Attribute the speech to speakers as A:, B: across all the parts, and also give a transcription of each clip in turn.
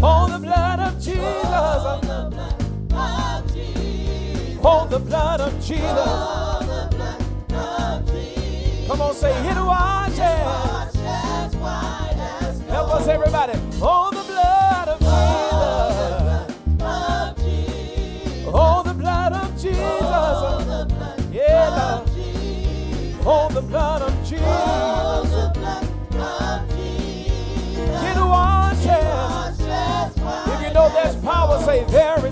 A: Oh, the blood of Jesus.
B: Oh, the blood of Jesus.
A: Come on, say, hit it.
B: As.
A: Help us, everybody. Oh, the blood of Jesus. Oh, the blood of Jesus. Yeah, Lord. Oh, the blood of Jesus. Say,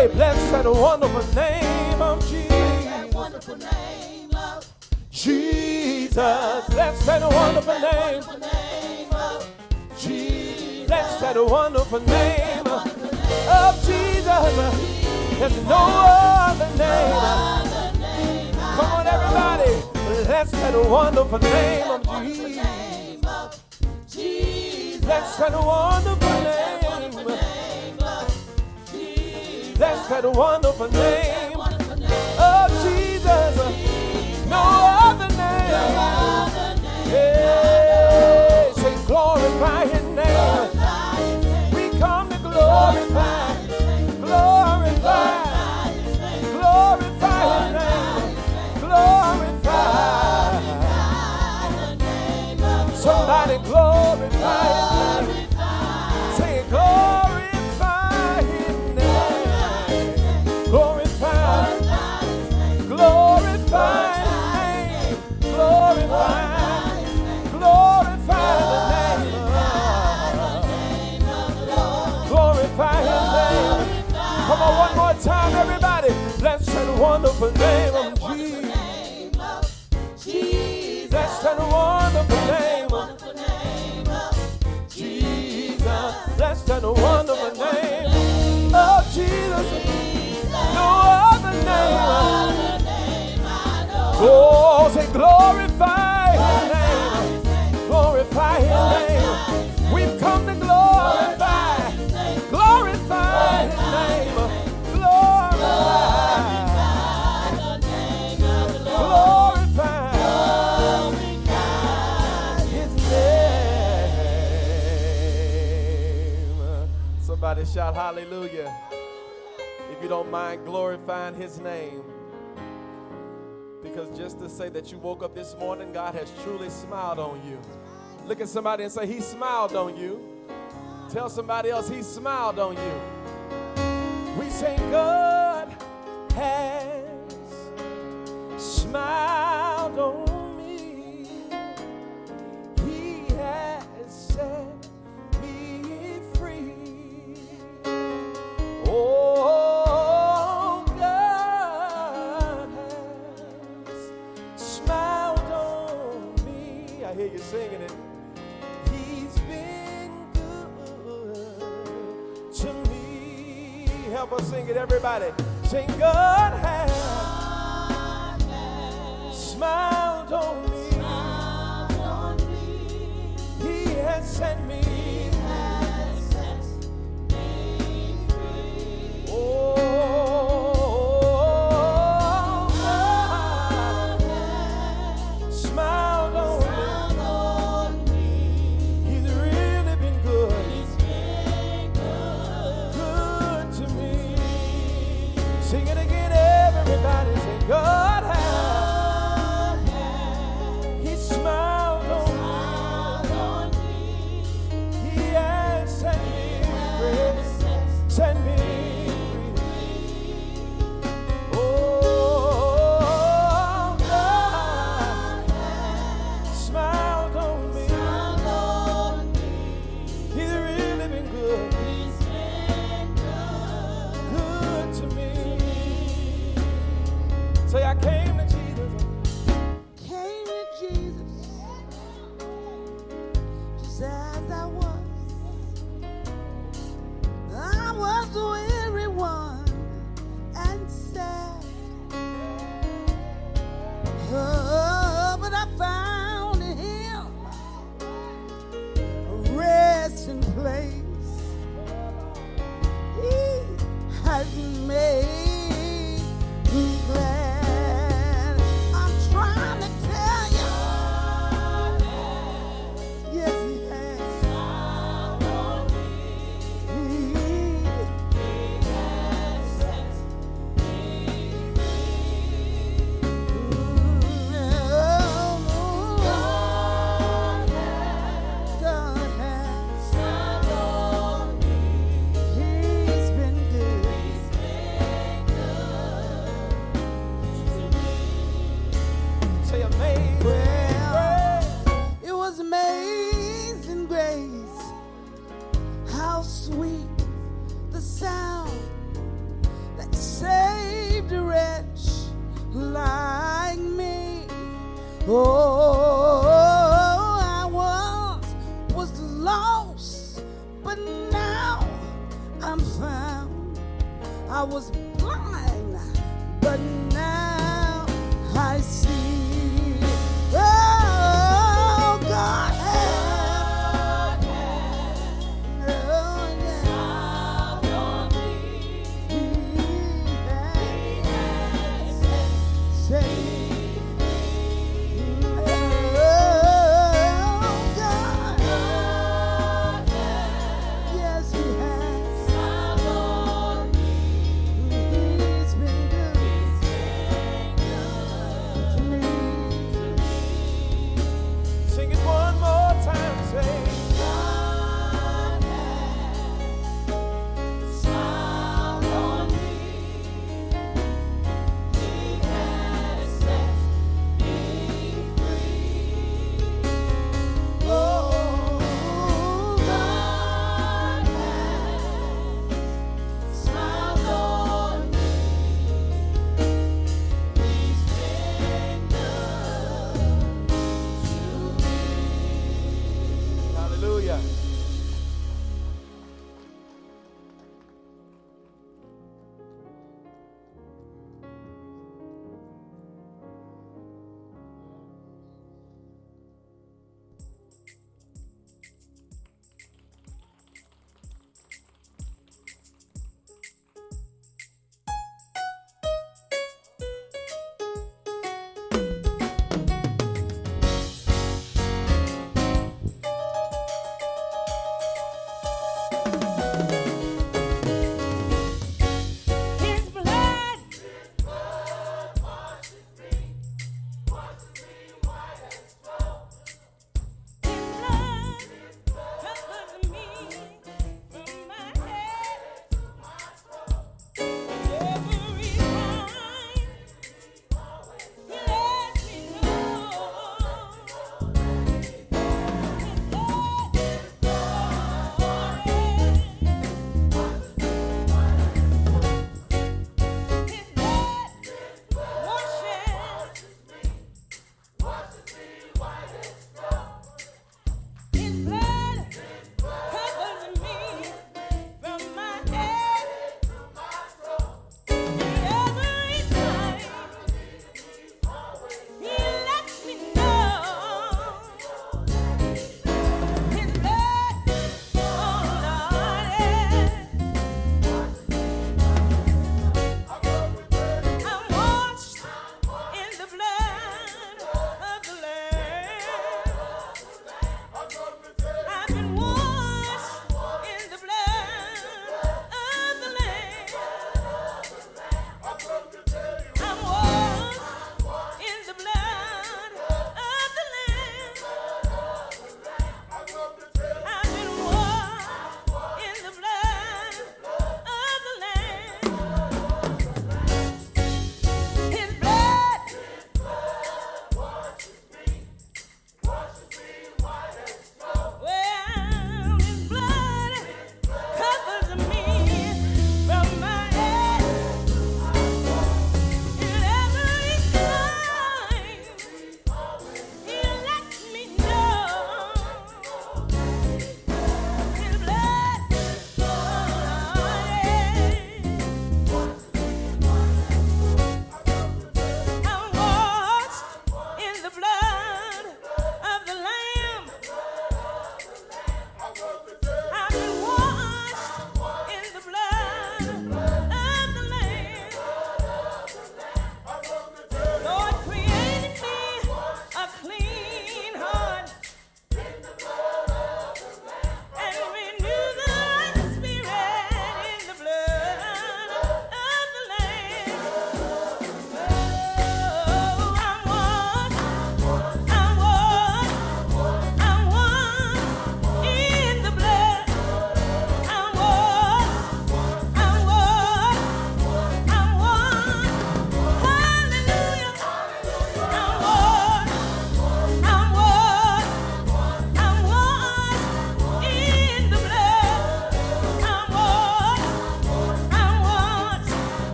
A: Say, blessed and wonderful name of Jesus.
B: Wonderful name of
A: Jesus, blessed and wonderful name. Jesus, blessed and wonderful name of Jesus. There's no other name. Come on, everybody. Blessed and wonderful name of Jesus.
B: name of Jesus.
A: Blessed and wonderful name. And wonderful name of Jesus. No other name. Hey, say glorify His name. We come to glorify, wonderful name of Jesus. Blessed and wonderful name of Jesus. Blessed and wonderful name of Jesus. No other name. Oh, say glorify Somebody shout hallelujah. If you don't mind glorifying His name. Because just to say that you woke up this morning, God has truly smiled on you. Look at somebody and say, He smiled on you. Tell somebody else, He smiled on you. We say, God has smiled on everybody. Sing, God has smiled on me.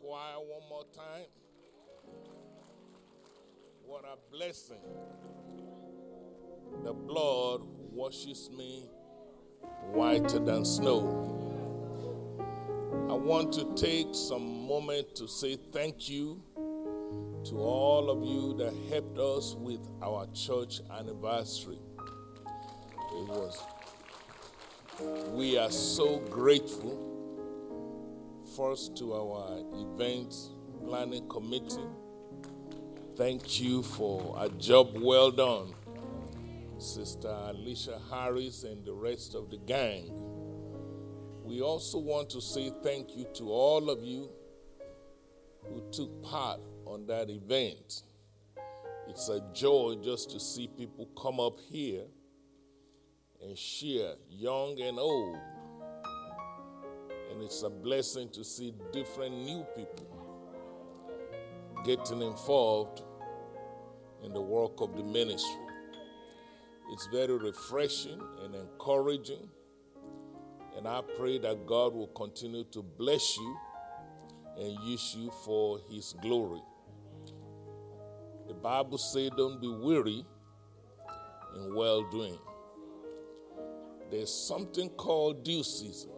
C: Choir one more time. What a blessing. The blood washes me whiter than snow. I want to take some moment to say thank you to all of you that helped us with our church anniversary. It was we are so grateful first to our event planning committee. Thank you for a job well done. Sister Alicia Harris and the rest of the gang. We also want to say thank you to all of you who took part on that event. It's a joy just to see people come up here and share, young and old. And it's a blessing to see different new people getting involved in the work of the ministry. It's very refreshing and encouraging. And I pray that God will continue to bless you and use you for His glory. The Bible says, Don't be weary in well doing. There's something called due season.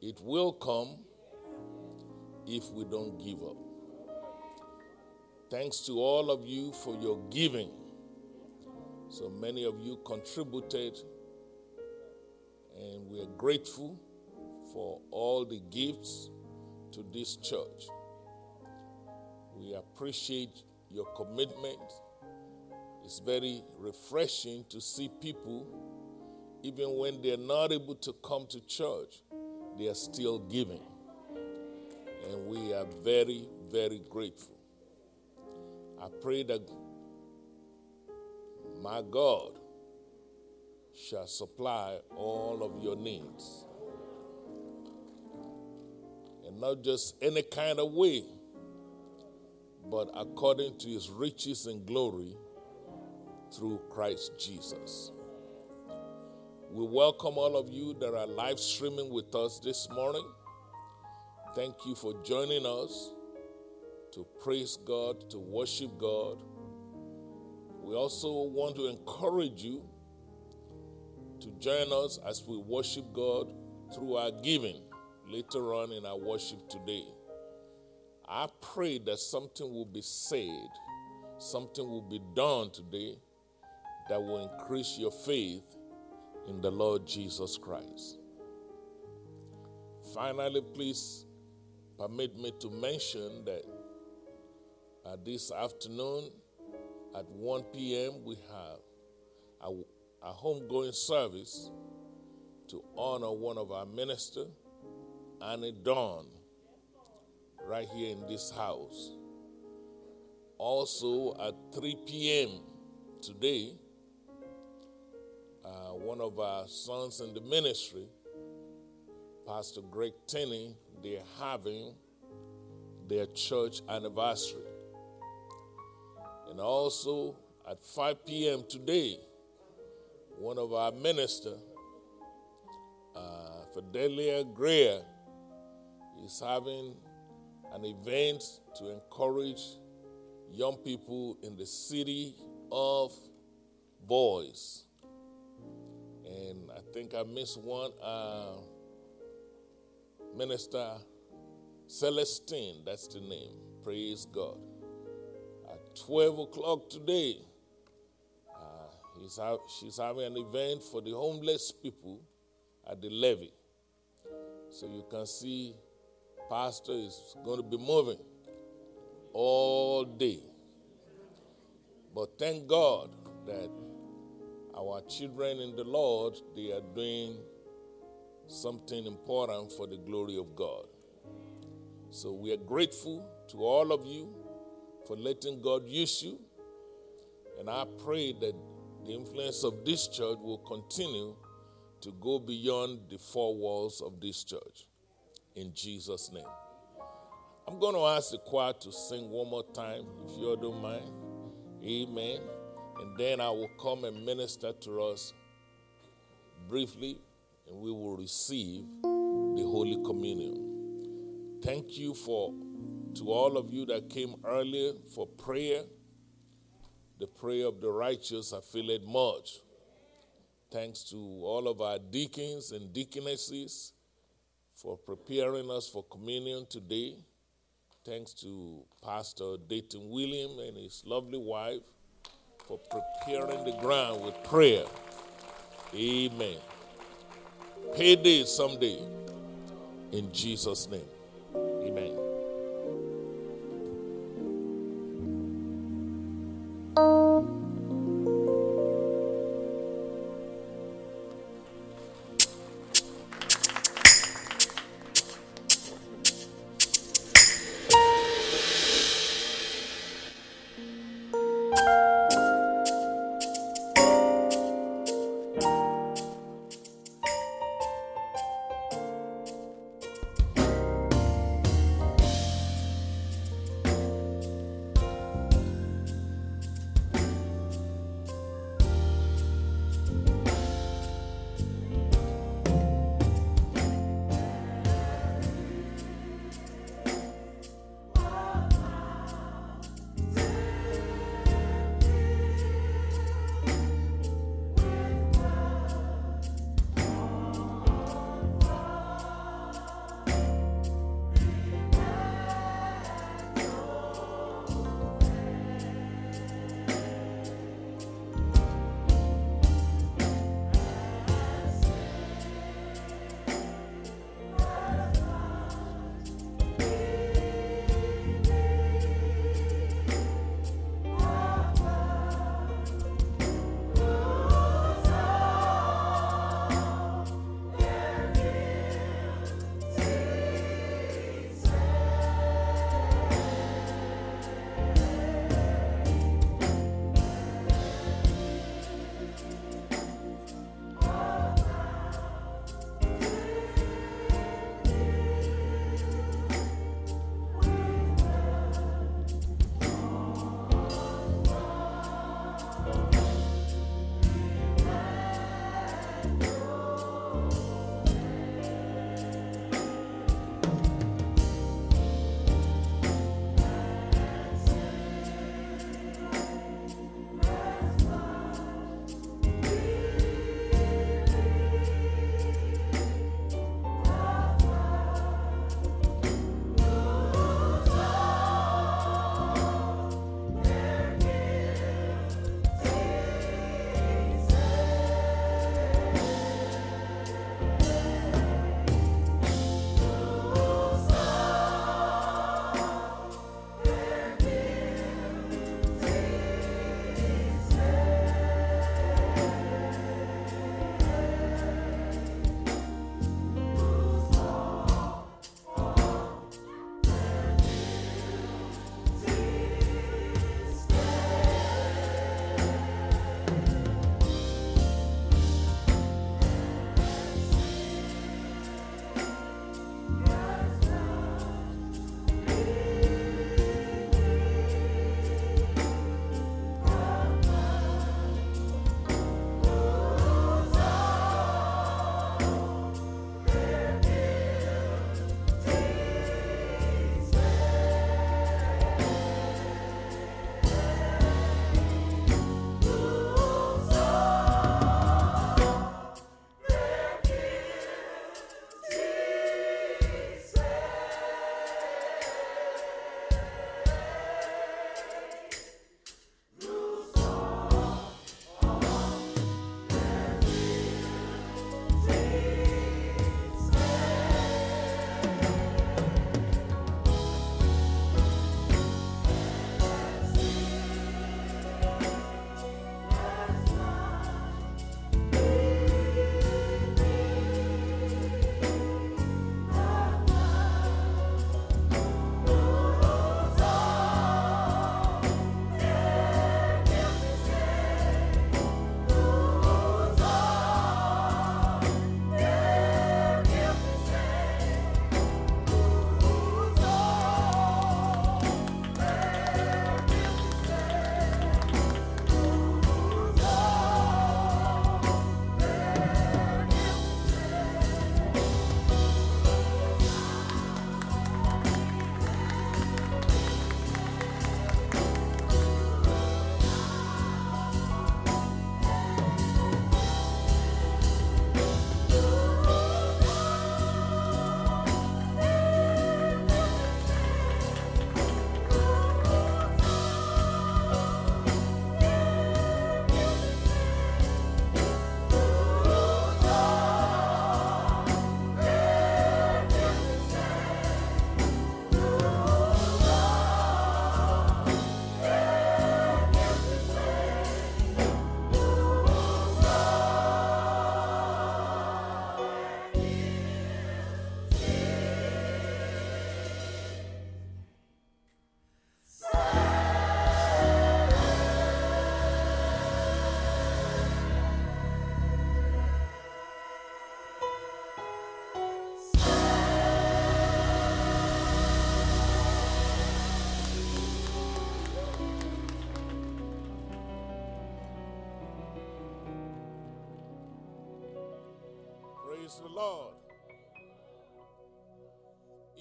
C: It will come if we don't give up. Thanks to all of you for your giving. So many of you contributed, and we are grateful for all the gifts to this church. We appreciate your commitment. It's very refreshing to see people, even when they're not able to come to church, they are still giving. And we are very, very grateful. I pray that my God shall supply all of your needs. And not just any kind of way, but according to his riches and glory through Christ Jesus. We welcome all of you that are live streaming with us this morning. Thank you for joining us to praise God, to worship God. We also want to encourage you to join us as we worship God through our giving later on in our worship today. I pray that something will be said, something will be done today that will increase your faith in the Lord Jesus Christ. Finally, please permit me to mention that uh, this afternoon at 1 p.m., we have a, a homegoing service to honor one of our ministers, Annie Dawn, right here in this house. Also at 3 p.m. today, uh, one of our sons in the ministry, Pastor Greg Tenney, they're having their church anniversary. And also at 5 p.m. today, one of our ministers, uh, Fidelia Greer, is having an event to encourage young people in the city of Boyce. And I think I missed one. Uh, Minister Celestine, that's the name. Praise God. At 12 o'clock today, uh, she's having an event for the homeless people at the levee. So you can see Pastor is going to be moving all day. But thank God that our children in the Lord, they are doing something important for the glory of God. So we are grateful to all of you for letting God use you. And I pray that the influence of this church will continue to go beyond the four walls of this church. In Jesus' name. I'm going to ask the choir to sing one more time, if you all don't mind. Amen. And then I will come and minister to us briefly and we will receive the Holy Communion. Thank you for to all of you that came earlier for prayer. The prayer of the righteous availeth much. Thanks to all of our deacons and deaconesses for preparing us for communion today. Thanks to Pastor Dayton William and his lovely wife for preparing the ground with prayer. Amen. Payday someday. In Jesus' name. Amen.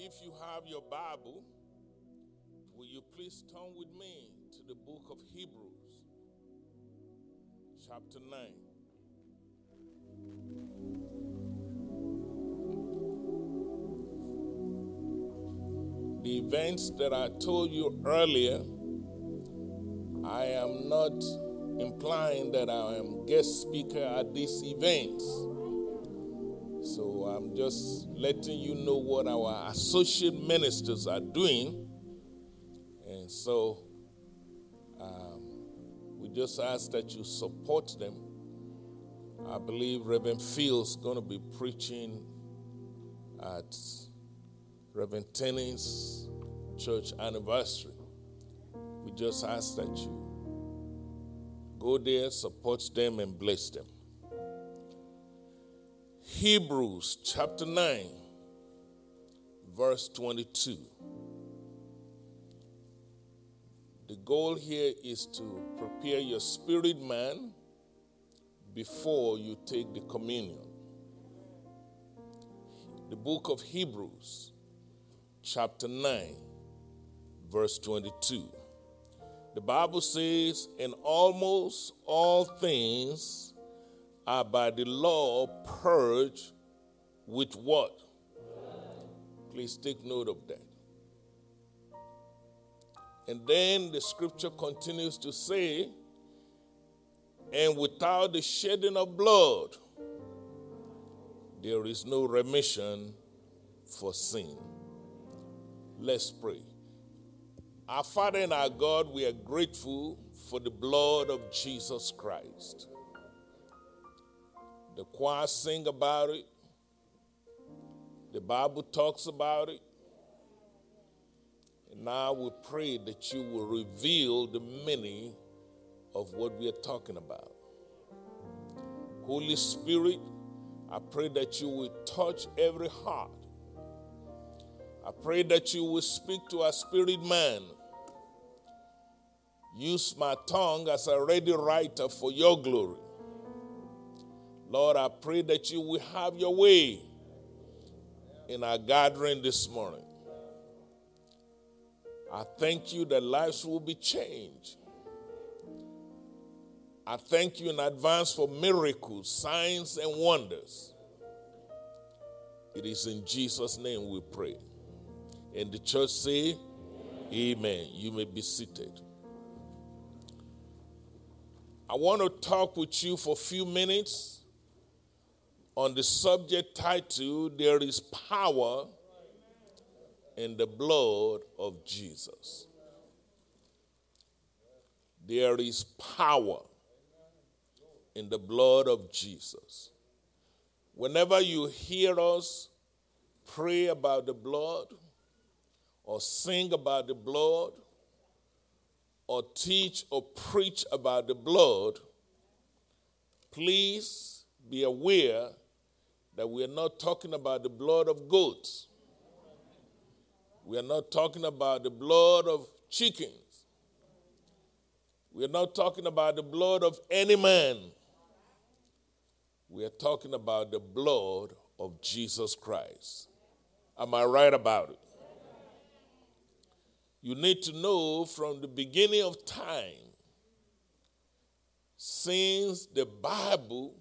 C: If you have your Bible, will you please turn with me to the book of Hebrews, chapter 9. The events that I told you earlier, I am not implying that I am guest speaker at these events. So I'm just letting you know what our associate ministers are doing. And so um, we just ask that you support them. I believe Reverend Fields going to be preaching at Reverend Tenney's church anniversary. We just ask that you go there, support them, and bless them. Hebrews chapter 9, verse 22. The goal here is to prepare your spirit man before you take the communion. The book of Hebrews, chapter 9, verse 22. The Bible says, In almost all things, are by the law purged with what? Please take note of that. And then the scripture continues to say, and without the shedding of blood, there is no remission for sin. Let's pray. Our Father and our God, we are grateful for the blood of Jesus Christ. The choir sing about it. The Bible talks about it. And now we pray that you will reveal the many of what we are talking about. Holy Spirit, I pray that you will touch every heart. I pray that you will speak to our spirit man. Use my tongue as a ready writer for your glory. Lord, I pray that you will have your way in our gathering this morning. I thank you that lives will be changed. I thank you in advance for miracles, signs, and wonders. It is in Jesus' name we pray. And the church say, Amen. Amen. You may be seated. I want to talk with you for a few minutes on the subject title, There is Power in the Blood of Jesus. There is power in the blood of Jesus. Whenever you hear us pray about the blood, or sing about the blood, or teach or preach about the blood, please be aware that we are not talking about the blood of goats. We are not talking about the blood of chickens. We are not talking about the blood of any man. We are talking about the blood of Jesus Christ. Am I right about it? You need to know from the beginning of time, since the Bible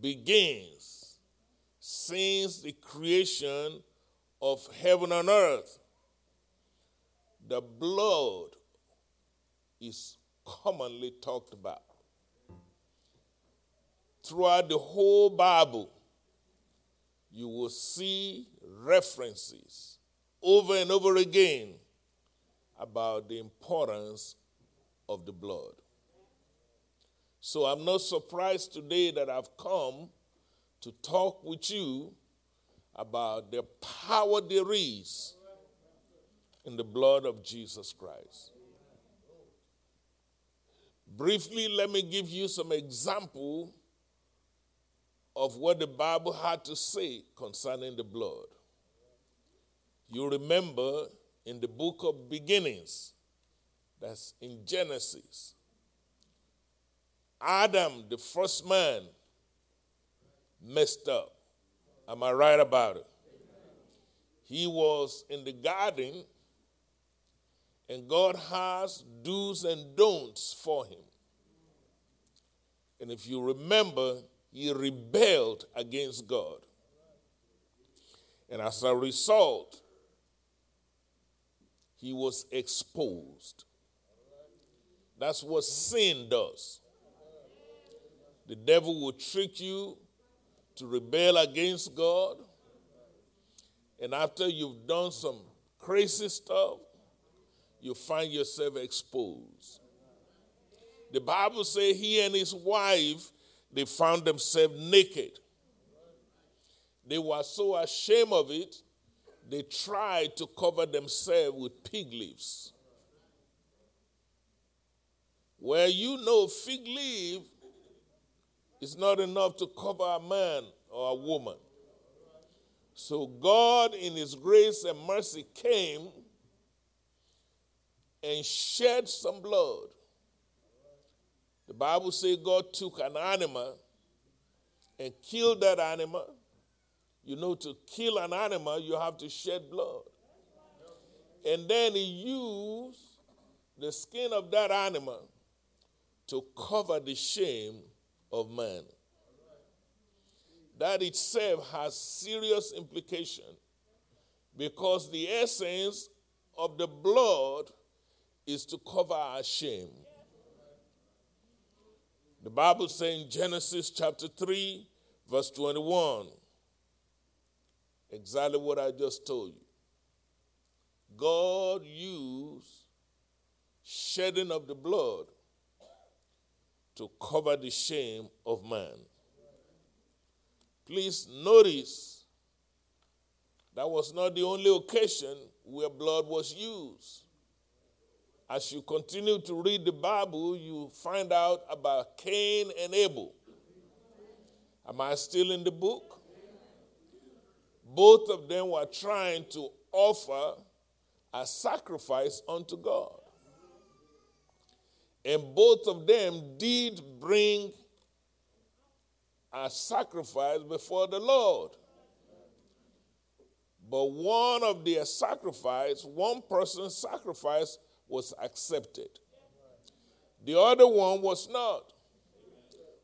C: begins, since the creation of heaven and earth. The blood is commonly talked about. Throughout the whole Bible, you will see references over and over again about the importance of the blood. So I'm not surprised today that I've come to talk with you about the power there is in the blood of Jesus Christ. Briefly, let me give you some example of what the Bible had to say concerning the blood. You remember in the book of beginnings, that's in Genesis, Adam, the first man, messed up. Am I right about it? He was in the garden, and God has do's and don'ts for him. And if you remember, he rebelled against God. And as a result, he was exposed. That's what sin does. The devil will trick you to rebel against God. And after you've done some crazy stuff, you find yourself exposed. The Bible says he and his wife, they found themselves naked. They were so ashamed of it, they tried to cover themselves with fig leaves. Where you know fig leaf is not enough to cover a man or a woman. So God, in His grace and mercy, came and shed some blood. The Bible says God took an animal and killed that animal. You know, to kill an animal, you have to shed blood. And then He used the skin of that animal to cover the shame of man. That itself has serious implication because the essence of the blood is to cover our shame. The Bible says in Genesis chapter 3, verse 21, exactly what I just told you. God used shedding of the blood to cover the shame of man. Please notice that was not the only occasion where blood was used. As you continue to read the Bible, you find out about Cain and Abel. Am I still in the book? Both of them were trying to offer a sacrifice unto God. And both of them did bring a sacrifice before the Lord. But one of their sacrifice, one person's sacrifice was accepted. The other one was not.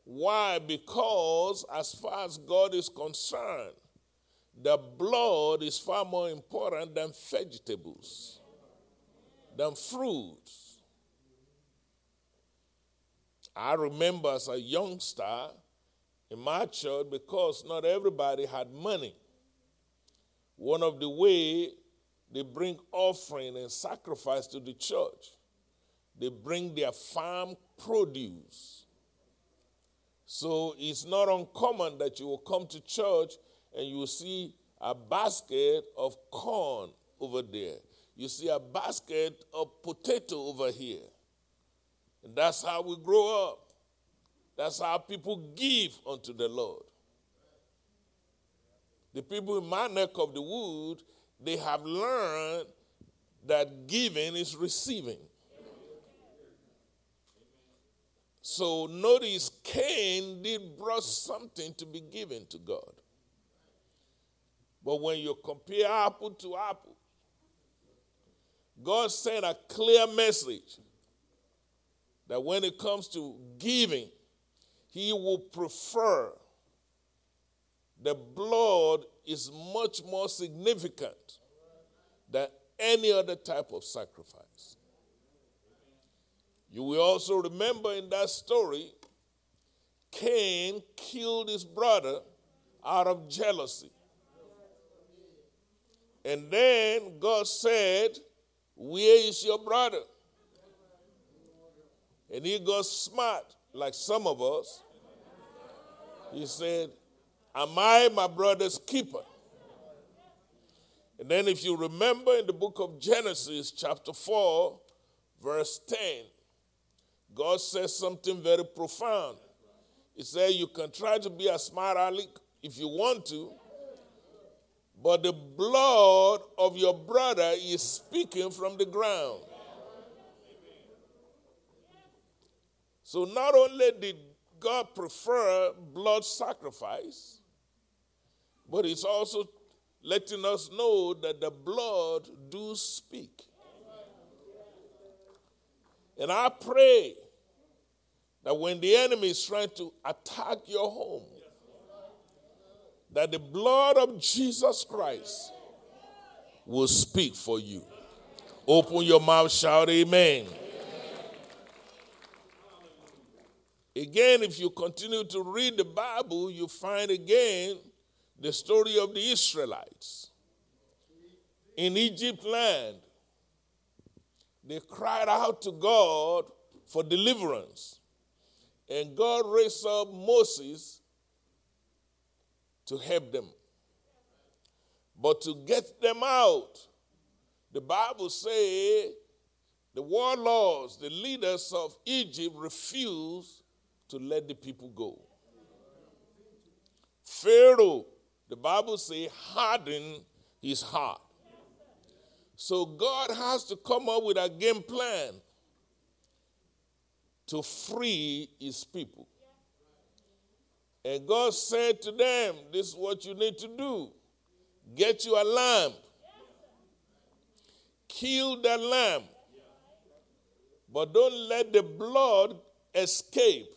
C: Why? Because as far as God is concerned, the blood is far more important than vegetables, than fruits. I remember as a youngster in my church, because not everybody had money, one of the way they bring offering and sacrifice to the church, they bring their farm produce. So it's not uncommon that you will come to church and you see a basket of corn over there. You see a basket of potato over here. And that's how we grow up. That's how people give unto the Lord. The people in my neck of the wood, they have learned that giving is receiving. So notice Cain did brought something to be given to God. But when you compare apple to apple, God sent a clear message that when it comes to giving, he will prefer the blood is much more significant than any other type of sacrifice. You will also remember in that story, Cain killed his brother out of jealousy. And then God said, Where is your brother? And he got smart, like some of us. He said, Am I my brother's keeper? And then, if you remember in the book of Genesis, chapter 4, verse 10, God says something very profound. He said, You can try to be a smart aleck if you want to, but the blood of your brother is speaking from the ground. So not only did God prefer blood sacrifice, But it's also letting us know that the blood do speak. And I pray that when the enemy is trying to attack your home, that the blood of Jesus Christ will speak for you. Open your mouth, shout amen. Again, if you continue to read the Bible, you find again the story of the Israelites. In Egypt land, they cried out to God for deliverance. And God raised up Moses to help them. But to get them out, the Bible says the warlords, the leaders of Egypt refused to let the people go. Pharaoh, the Bible says, hardened his heart. So God has to come up with a game plan to free his people. And God said to them, This is what you need to do get you a lamb, kill that lamb, but don't let the blood escape.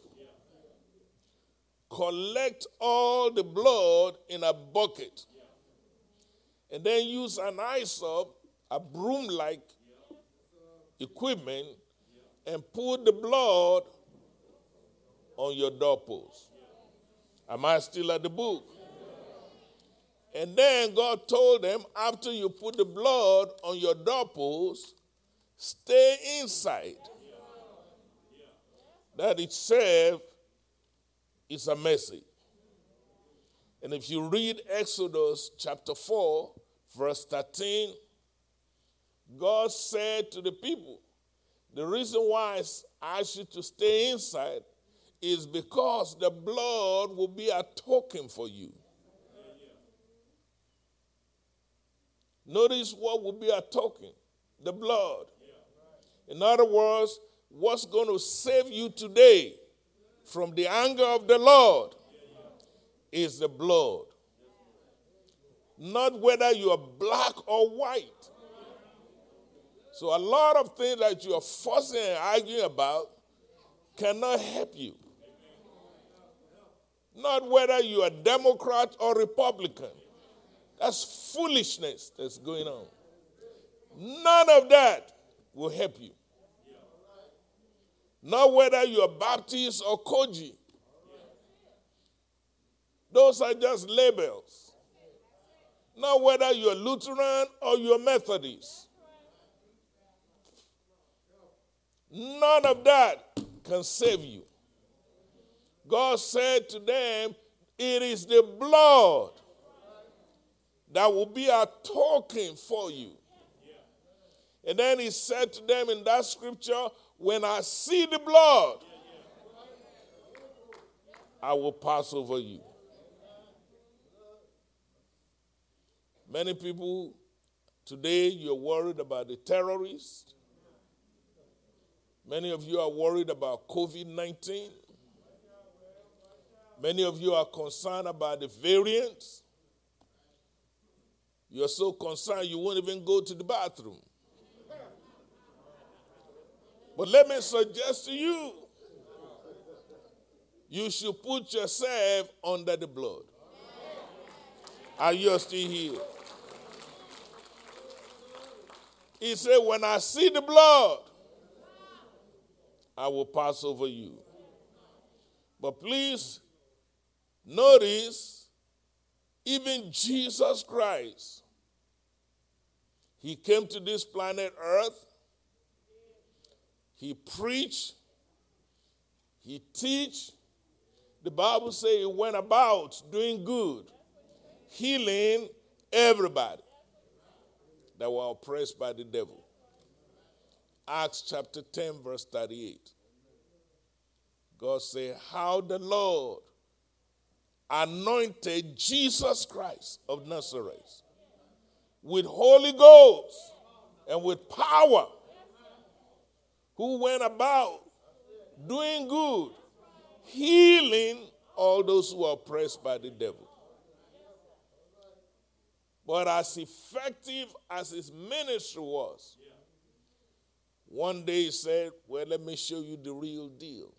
C: Collect all the blood in a bucket. And then use an hyssop, a broom like equipment, and put the blood on your doorpost. Am I still at the book? And then God told them, after you put the blood on your doorpost, stay inside. That it itself is a message. And if you read Exodus chapter 4, verse 13, God said to the people, The reason why I ask you to stay inside is because the blood will be a token for you. Notice what will be a token the blood. In other words, what's going to save you today from the anger of the Lord is the blood. Not whether you are black or white. So, a lot of things that you are fussing and arguing about cannot help you. Not whether you are Democrat or Republican. That's foolishness that's going on. None of that will help you. Not whether you are Baptist or COGIC. Those are just labels. Not whether you're Lutheran or you're Methodist. None of that can save you. God said to them, It is the blood that will be a token for you. And then he said to them in that scripture, When I see the blood, I will pass over you. Many people today, you're worried about the terrorists. Many of you are worried about COVID 19. Many of you are concerned about the variants. You're so concerned you won't even go to the bathroom. But let me suggest to you you should put yourself under the blood. Are you still here? He said, When I see the blood, I will pass over you. But please notice, even Jesus Christ, he came to this planet Earth, he preached, he teach. The Bible says he went about doing good, healing everybody that were oppressed by the devil. Acts chapter 10, verse 38. God said, How the Lord anointed Jesus Christ of Nazareth with Holy Ghost and with power, who went about doing good, healing all those who are oppressed by the devil. But as effective as his ministry was, one day he said, Well, let me show you the real deal.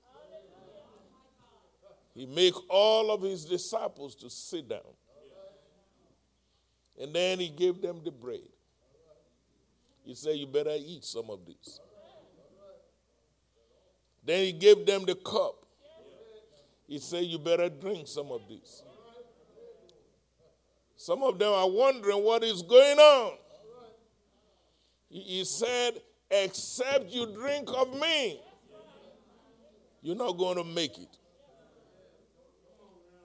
C: He made all of his disciples to sit down. And then he gave them the bread. He said, You better eat some of this. Then he gave them the cup. He said, You better drink some of this. Some of them are wondering what is going on. He said, Except you drink of me, you're not going to make it.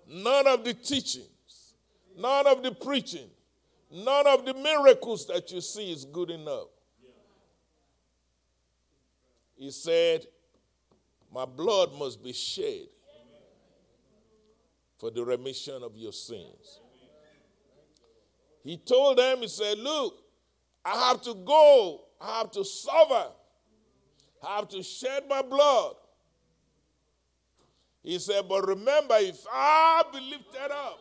C: None of the teachings, none of the preaching, none of the miracles that you see is good enough. He said, My blood must be shed for the remission of your sins. He told them, He said, Look, I have to go, I have to suffer, I have to shed my blood he said, But remember, if I be lifted up,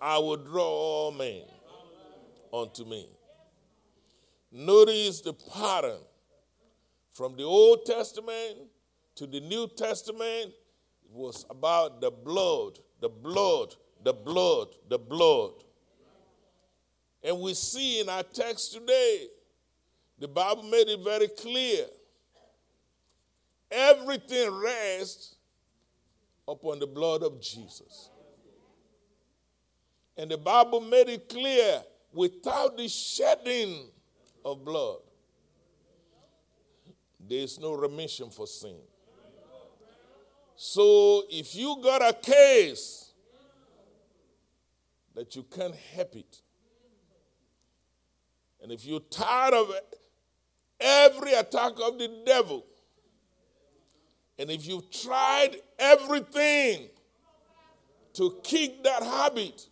C: I will draw all men unto me. Notice the pattern from the Old Testament to the New Testament. It was about the blood, the blood, the blood, the blood. And we see in our text today, the Bible made it very clear Everything rests upon the blood of Jesus. And the Bible made it clear without the shedding of blood, there is no remission for sin. So if you got a case that you can't help it, and if you're tired of every attack of the devil, and if you've tried everything to kick that habit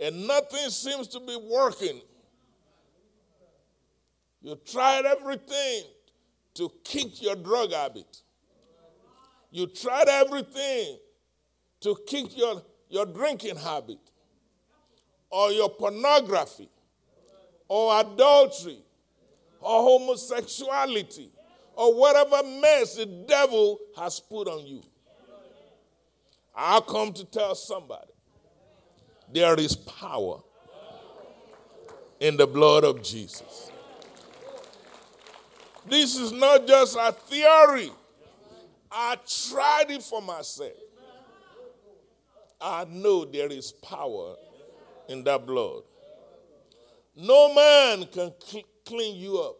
C: and nothing seems to be working, you tried everything to kick your drug habit. You tried everything to kick your, your drinking habit or your pornography or adultery or homosexuality or whatever mess the devil has put on you. I'll come to tell somebody there is power in the blood of Jesus. This is not just a theory. I tried it for myself. I know there is power in that blood. No man can cl- clean you up.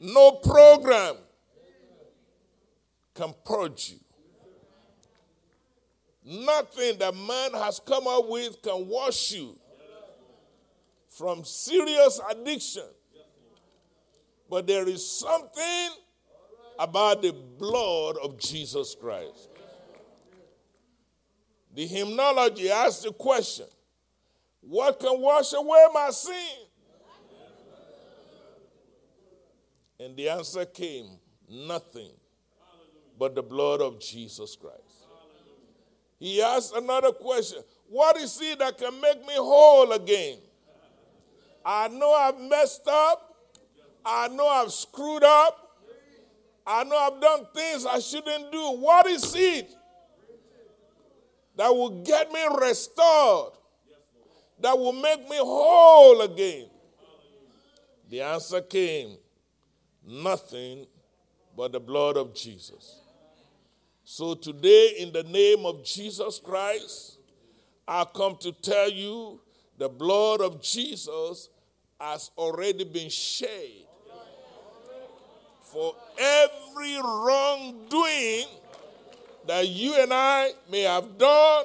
C: No program can purge you. Nothing that man has come up with can wash you from serious addiction. But there is something about the blood of Jesus Christ. The hymnology asks the question what can wash away my sin? And the answer came nothing but the blood of Jesus Christ. He asked another question What is it that can make me whole again? I know I've messed up. I know I've screwed up. I know I've done things I shouldn't do. What is it that will get me restored? That will make me whole again? The answer came nothing but the blood of Jesus. So today, in the name of Jesus Christ, I come to tell you the blood of Jesus has already been shed for every wrongdoing that you and I may have done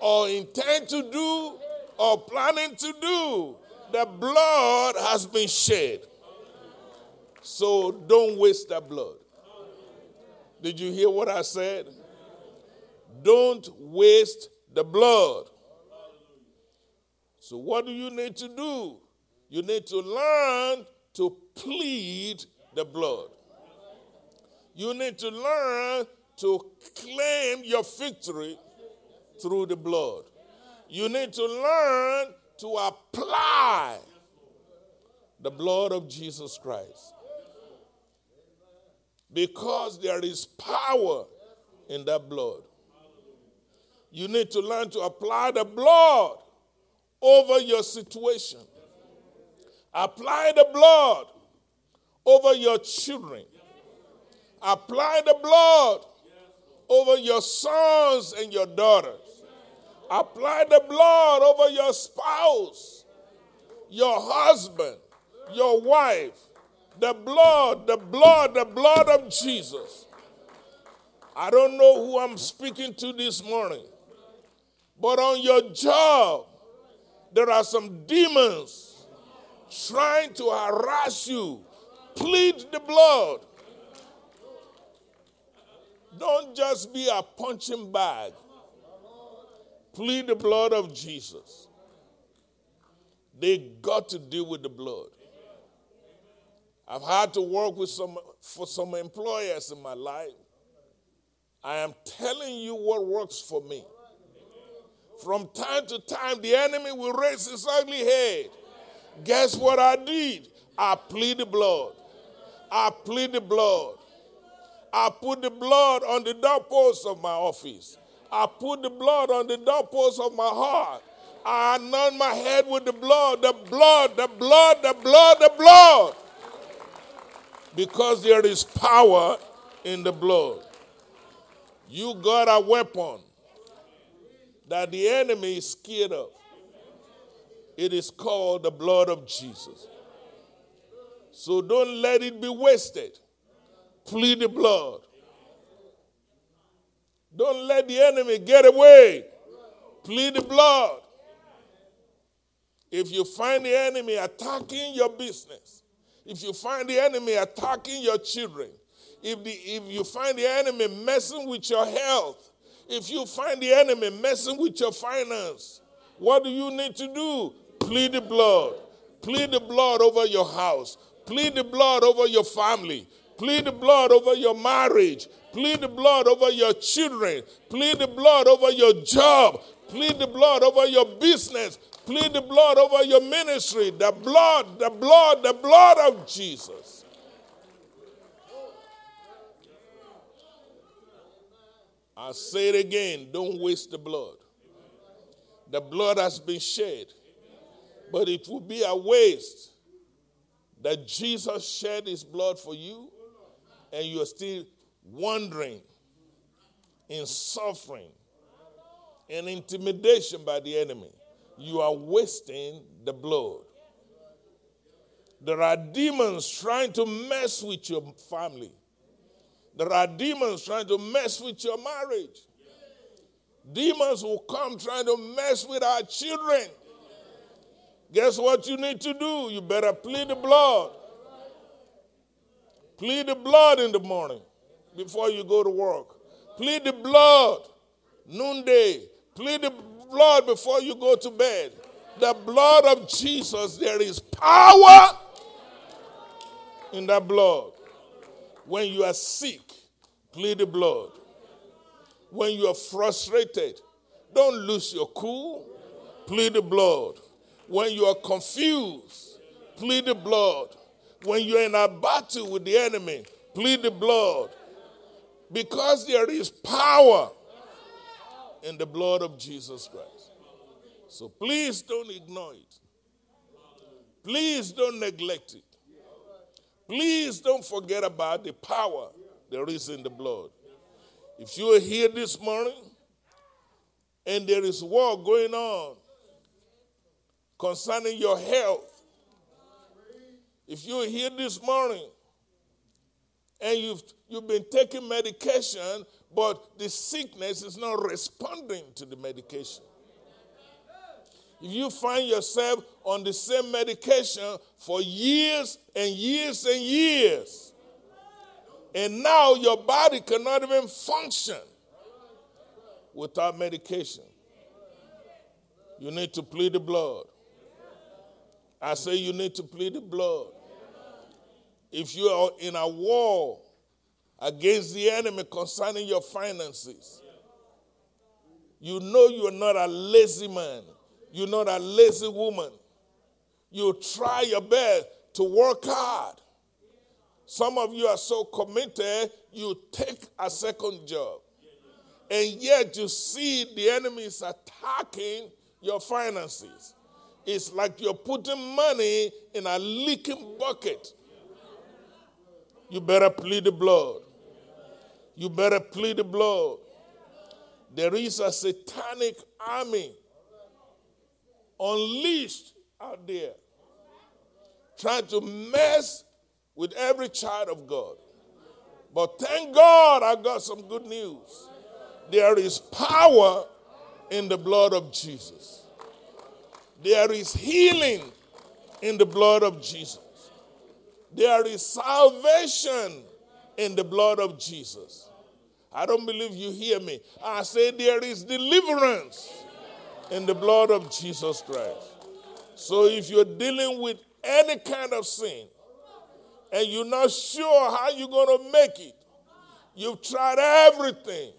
C: or intend to do or planning to do. The blood has been shed. So don't waste that blood. Did you hear what I said? Don't waste the blood. So, what do you need to do? You need to learn to plead the blood. You need to learn to claim your victory through the blood. You need to learn to apply the blood of Jesus Christ. Because there is power in that blood. You need to learn to apply the blood over your situation. Apply the blood over your children. Apply the blood over your sons and your daughters. Apply the blood over your spouse, your husband, your wife. The blood, the blood, the blood of Jesus. I don't know who I'm speaking to this morning, but on your job, there are some demons trying to harass you. Plead the blood. Don't just be a punching bag. Plead the blood of Jesus. They got to deal with the blood. I've had to work with some for some employers in my life. I am telling you what works for me. From time to time, the enemy will raise his ugly head. Guess what I did? I plead the blood. I plead the blood. I put the blood on the doorpost of my office. I put the blood on the doorpost of my heart. I anoint my head with the blood, the blood, the blood, the blood, the blood. Because there is power in the blood. You got a weapon that the enemy is scared of. It is called the blood of Jesus. So don't let it be wasted. Plead the blood. Don't let the enemy get away. Plead the blood. If you find the enemy attacking your business, if you find the enemy attacking your children, if, the, if you find the enemy messing with your health, if you find the enemy messing with your finance, what do you need to do? Plead the blood. Plead the blood over your house. Plead the blood over your family. Plead the blood over your marriage. Plead the blood over your children. Plead the blood over your job. Plead the blood over your business. Plead the blood over your ministry. The blood, the blood, the blood of Jesus. I say it again don't waste the blood. The blood has been shed, but it will be a waste that Jesus shed his blood for you and you are still wandering in suffering and intimidation by the enemy. You are wasting the blood. There are demons trying to mess with your family. There are demons trying to mess with your marriage. Demons will come trying to mess with our children. Guess what you need to do? You better plead the blood. Plead the blood in the morning before you go to work. Plead the blood noonday. Plead the blood before you go to bed. The blood of Jesus, there is power in that blood. When you are sick, plead the blood. When you are frustrated, don't lose your cool, plead the blood. When you are confused, plead the blood. When you're in a battle with the enemy, plead the blood. Because there is power in the blood of Jesus Christ. So please don't ignore it. Please don't neglect it. Please don't forget about the power there is in the blood. If you are here this morning and there is war going on concerning your health, if you're here this morning and you've, you've been taking medication, but the sickness is not responding to the medication. If you find yourself on the same medication for years and years and years, and now your body cannot even function without medication, you need to plead the blood. I say you need to plead the blood if you are in a war against the enemy concerning your finances, You know you're not a lazy man. You're not a lazy woman. You try your best to work hard. Some of you are so committed, you take a second job. And yet you see the enemy is attacking your finances. It's like you're putting money in a leaking bucket. You better plead the blood. You better plead the blood. There is a satanic army unleashed out there trying to mess with every child of God. But thank God I got some good news. There is power in the blood of Jesus. There is healing in the blood of Jesus. There is salvation in the blood of Jesus. I don't believe you hear me. I say there is deliverance in the blood of Jesus Christ. So if you're dealing with any kind of sin and you're not sure how you're going to make it, you've tried everything.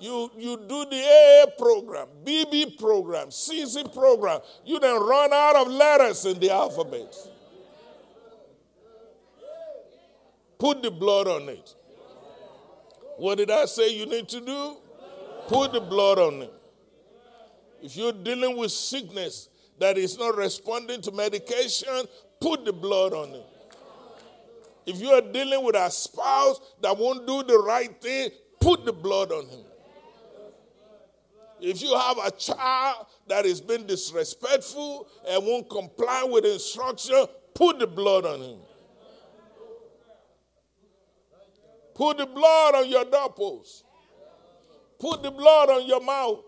C: You, you do the AA program, BB program, CC program. You then run out of letters in the alphabet. Put the blood on it. What did I say you need to do? Put the blood on it. If you're dealing with sickness that is not responding to medication, put the blood on it. If you are dealing with a spouse that won't do the right thing, put the blood on him. If you have a child that is being disrespectful and won't comply with instruction, put the blood on him. Put the blood on your doorpost. Put the blood on your mouth.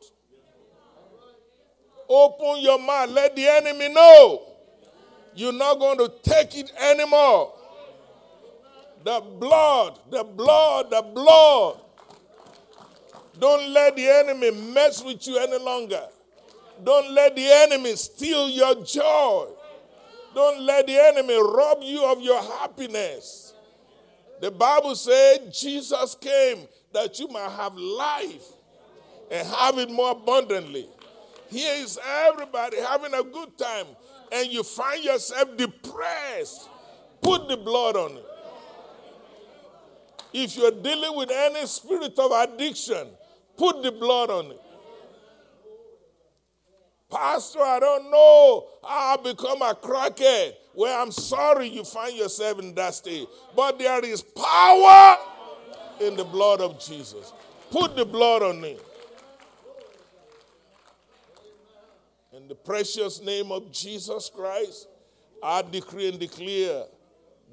C: Open your mouth. Let the enemy know you're not going to take it anymore. The blood, the blood, the blood. Don't let the enemy mess with you any longer. Don't let the enemy steal your joy. Don't let the enemy rob you of your happiness. The Bible said Jesus came that you might have life and have it more abundantly. Here is everybody having a good time, and you find yourself depressed. Put the blood on it. If you're dealing with any spirit of addiction, put the blood on it. Pastor, I don't know how I become a crackhead. Well, I'm sorry you find yourself in that state. But there is power in the blood of Jesus. Put the blood on it. In the precious name of Jesus Christ, I decree and declare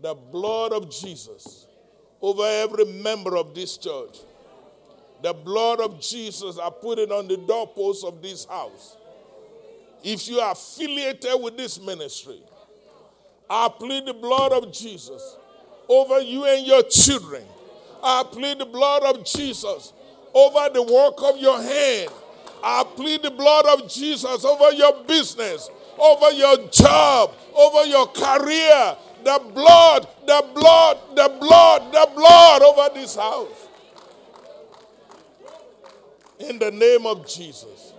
C: the blood of Jesus over every member of this church. The blood of Jesus, I put it on the doorposts of this house. If you are affiliated with this ministry, I plead the blood of Jesus over you and your children. I plead the blood of Jesus over the work of your hand. I plead the blood of Jesus over your business, over your job, over your career. The blood, the blood, the blood, the blood over this house. In the name of Jesus.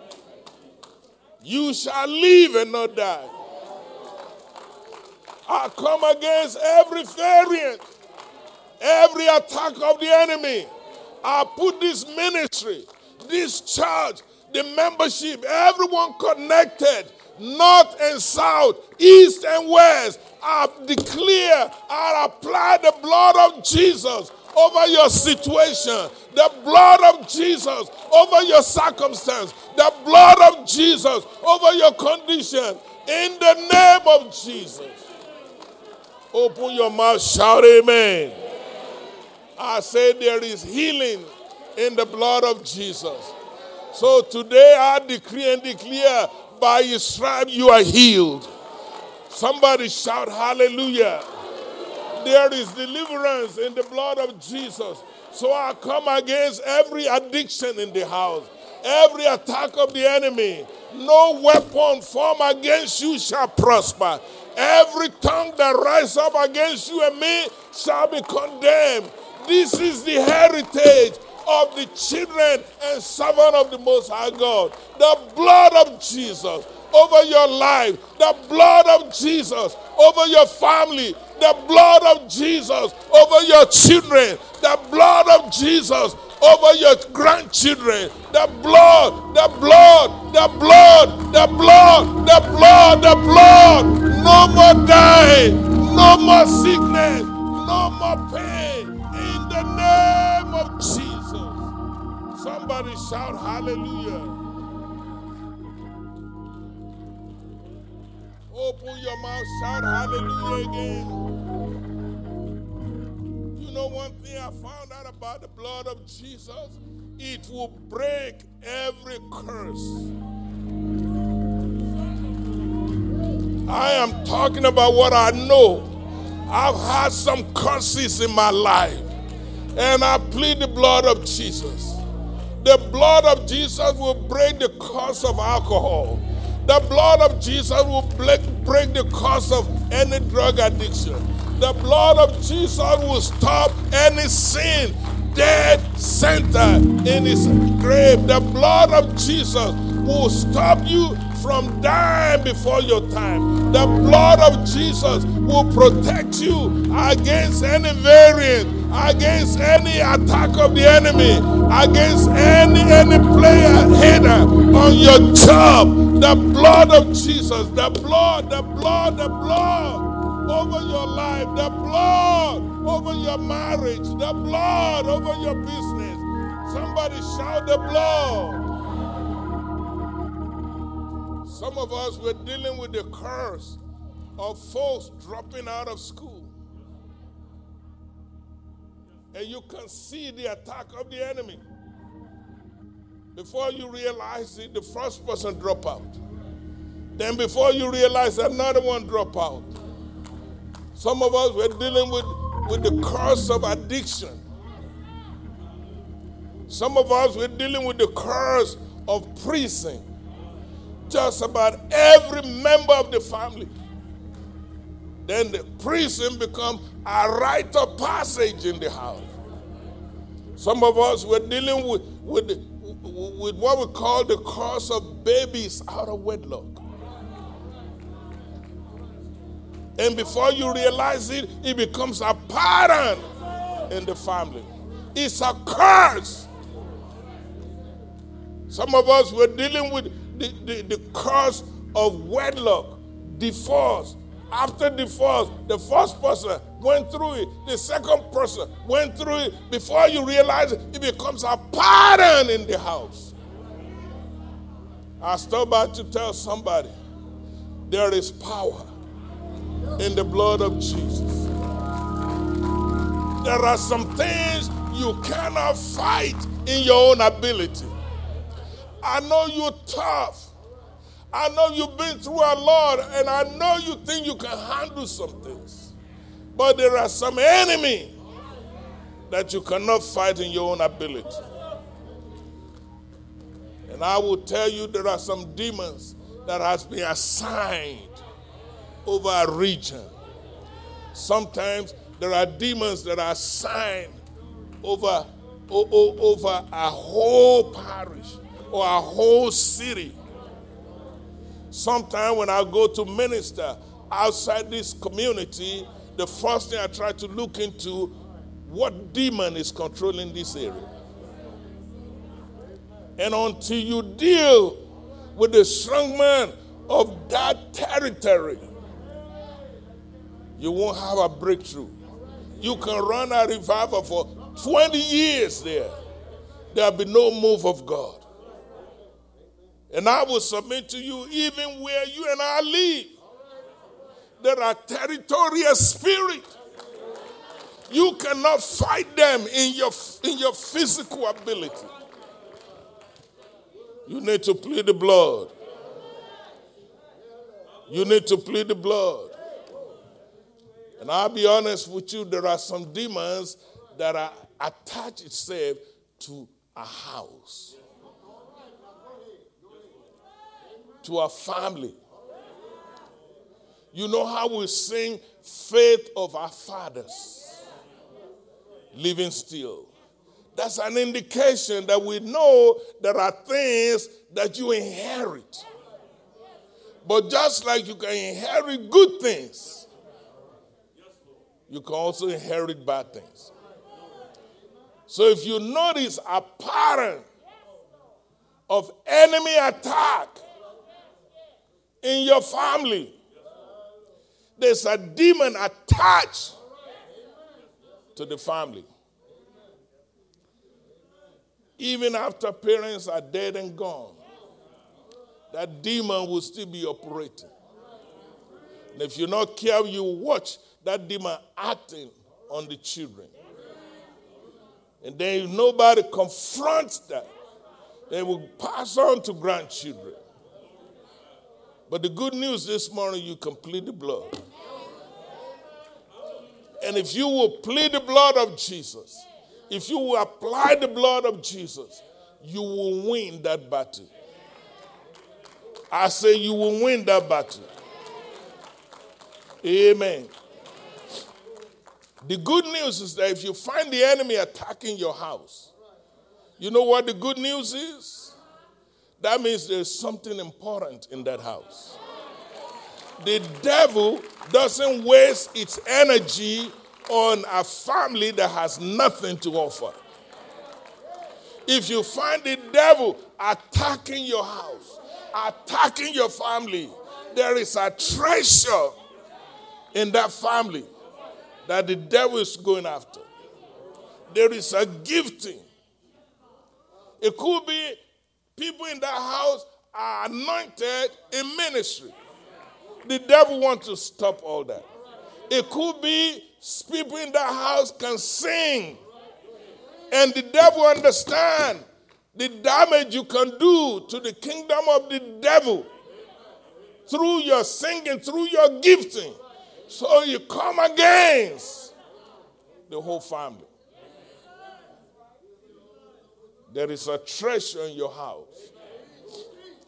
C: You shall live and not die. I come against every variant, every attack of the enemy. I put this ministry, this church, the membership, everyone connected, north and south, east and west. I declare, I apply the blood of Jesus over your situation, the blood of Jesus over your circumstance, the blood of Jesus over your condition, in the name of Jesus. Open your mouth, shout amen. I say there is healing in the blood of Jesus. So today I decree and declare by his stripe you are healed. Somebody shout hallelujah. There is deliverance in the blood of Jesus. So I come against every addiction in the house, every attack of the enemy. No weapon formed against you shall prosper. Every tongue that rises up against you and me shall be condemned. This is the heritage of the children and servant of the Most High God. The blood of Jesus over your life, the blood of Jesus over your family, the blood of Jesus over your children, the blood of Jesus over your grandchildren. The blood, the blood, the blood, the blood, the blood, the blood. No more dying, no more sickness, no more pain. In the name of Jesus. Somebody shout hallelujah. Open your mouth, shout hallelujah again You know one thing I found out about the blood of Jesus? It will break every curse. I am talking about what I know. I've had some curses in my life, and I plead the blood of Jesus. The blood of Jesus will break the curse of alcohol. The blood of Jesus will break, break the curse of any drug addiction. The blood of Jesus will stop any sin, dead center in his grave. The blood of Jesus will stop you from dying before your time. The blood of Jesus will protect you against any variant, against any attack of the enemy, against any any player header on your job. The blood of Jesus, the blood, the blood, the blood over your life, the blood over your marriage, the blood over your business. Somebody shout the blood. Some of us were dealing with the curse of folks dropping out of school. And you can see the attack of the enemy. Before you realize it, the first person drop out. Then before you realize another one drop out. Some of us were dealing with, with the curse of addiction. Some of us were dealing with the curse of prison. Just about every member of the family. Then the prison become a rite of passage in the house. Some of us were dealing with, with, with what we call the curse of babies out of wedlock. And before you realize it, it becomes a pattern in the family. It's a curse. Some of us were dealing with the, the, the of wedlock, divorce. After divorce, the first person went through it, the second person went through it. Before you realize it, it becomes a pattern in the house. I stop by to tell somebody there is power in the blood of Jesus. There are some things you cannot fight in your own ability. I know you're tough. I know you've been through a lot, and I know you think you can handle some things. But there are some enemy that you cannot fight in your own ability. And I will tell you there are some demons that has been assigned over a region. Sometimes there are demons that are assigned over, over a whole parish or a whole city. Sometimes when I go to minister outside this community, the first thing I try to look into what demon is controlling this area. And until you deal with the strong man of that territory, you won't have a breakthrough. You can run a revival for 20 years there. There'll be no move of God. And I will submit to you, even where you and I live, there are territorial spirits. You cannot fight them in your, in your physical ability. You need to plead the blood. You need to plead the blood. And I'll be honest with you, there are some demons that are attach itself to a house, to a family. You know how we sing faith of our fathers, living still. that's an indication that we know there are things that you inherit. But just like you can inherit good things, you can also inherit bad things. So if you notice a pattern of enemy attack in your family, there's a demon attached to the family. Even after parents are dead and gone, that demon will still be operating. And if you're not careful, you watch that demon acting on the children. And then if nobody confronts that, they will pass on to grandchildren. But the good news this morning, you complete the blood. And if you will plead the blood of Jesus, if you will apply the blood of Jesus, you will win that battle. I say you will win that battle. Amen. The good news is that if you find the enemy attacking your house, you know what the good news is? That means there's something important in that house. The devil doesn't waste its energy on a family that has nothing to offer. If you find the devil attacking your house, attacking your family, there is a treasure in that family that the devil is going after. There is a gifting. It could be people in that house are anointed in ministry. The devil wants to stop all that. It could be people in that house can sing. And the devil understand the damage you can do to the kingdom of the devil through your singing, through your gifting. So you come against the whole family. There is a treasure in your house.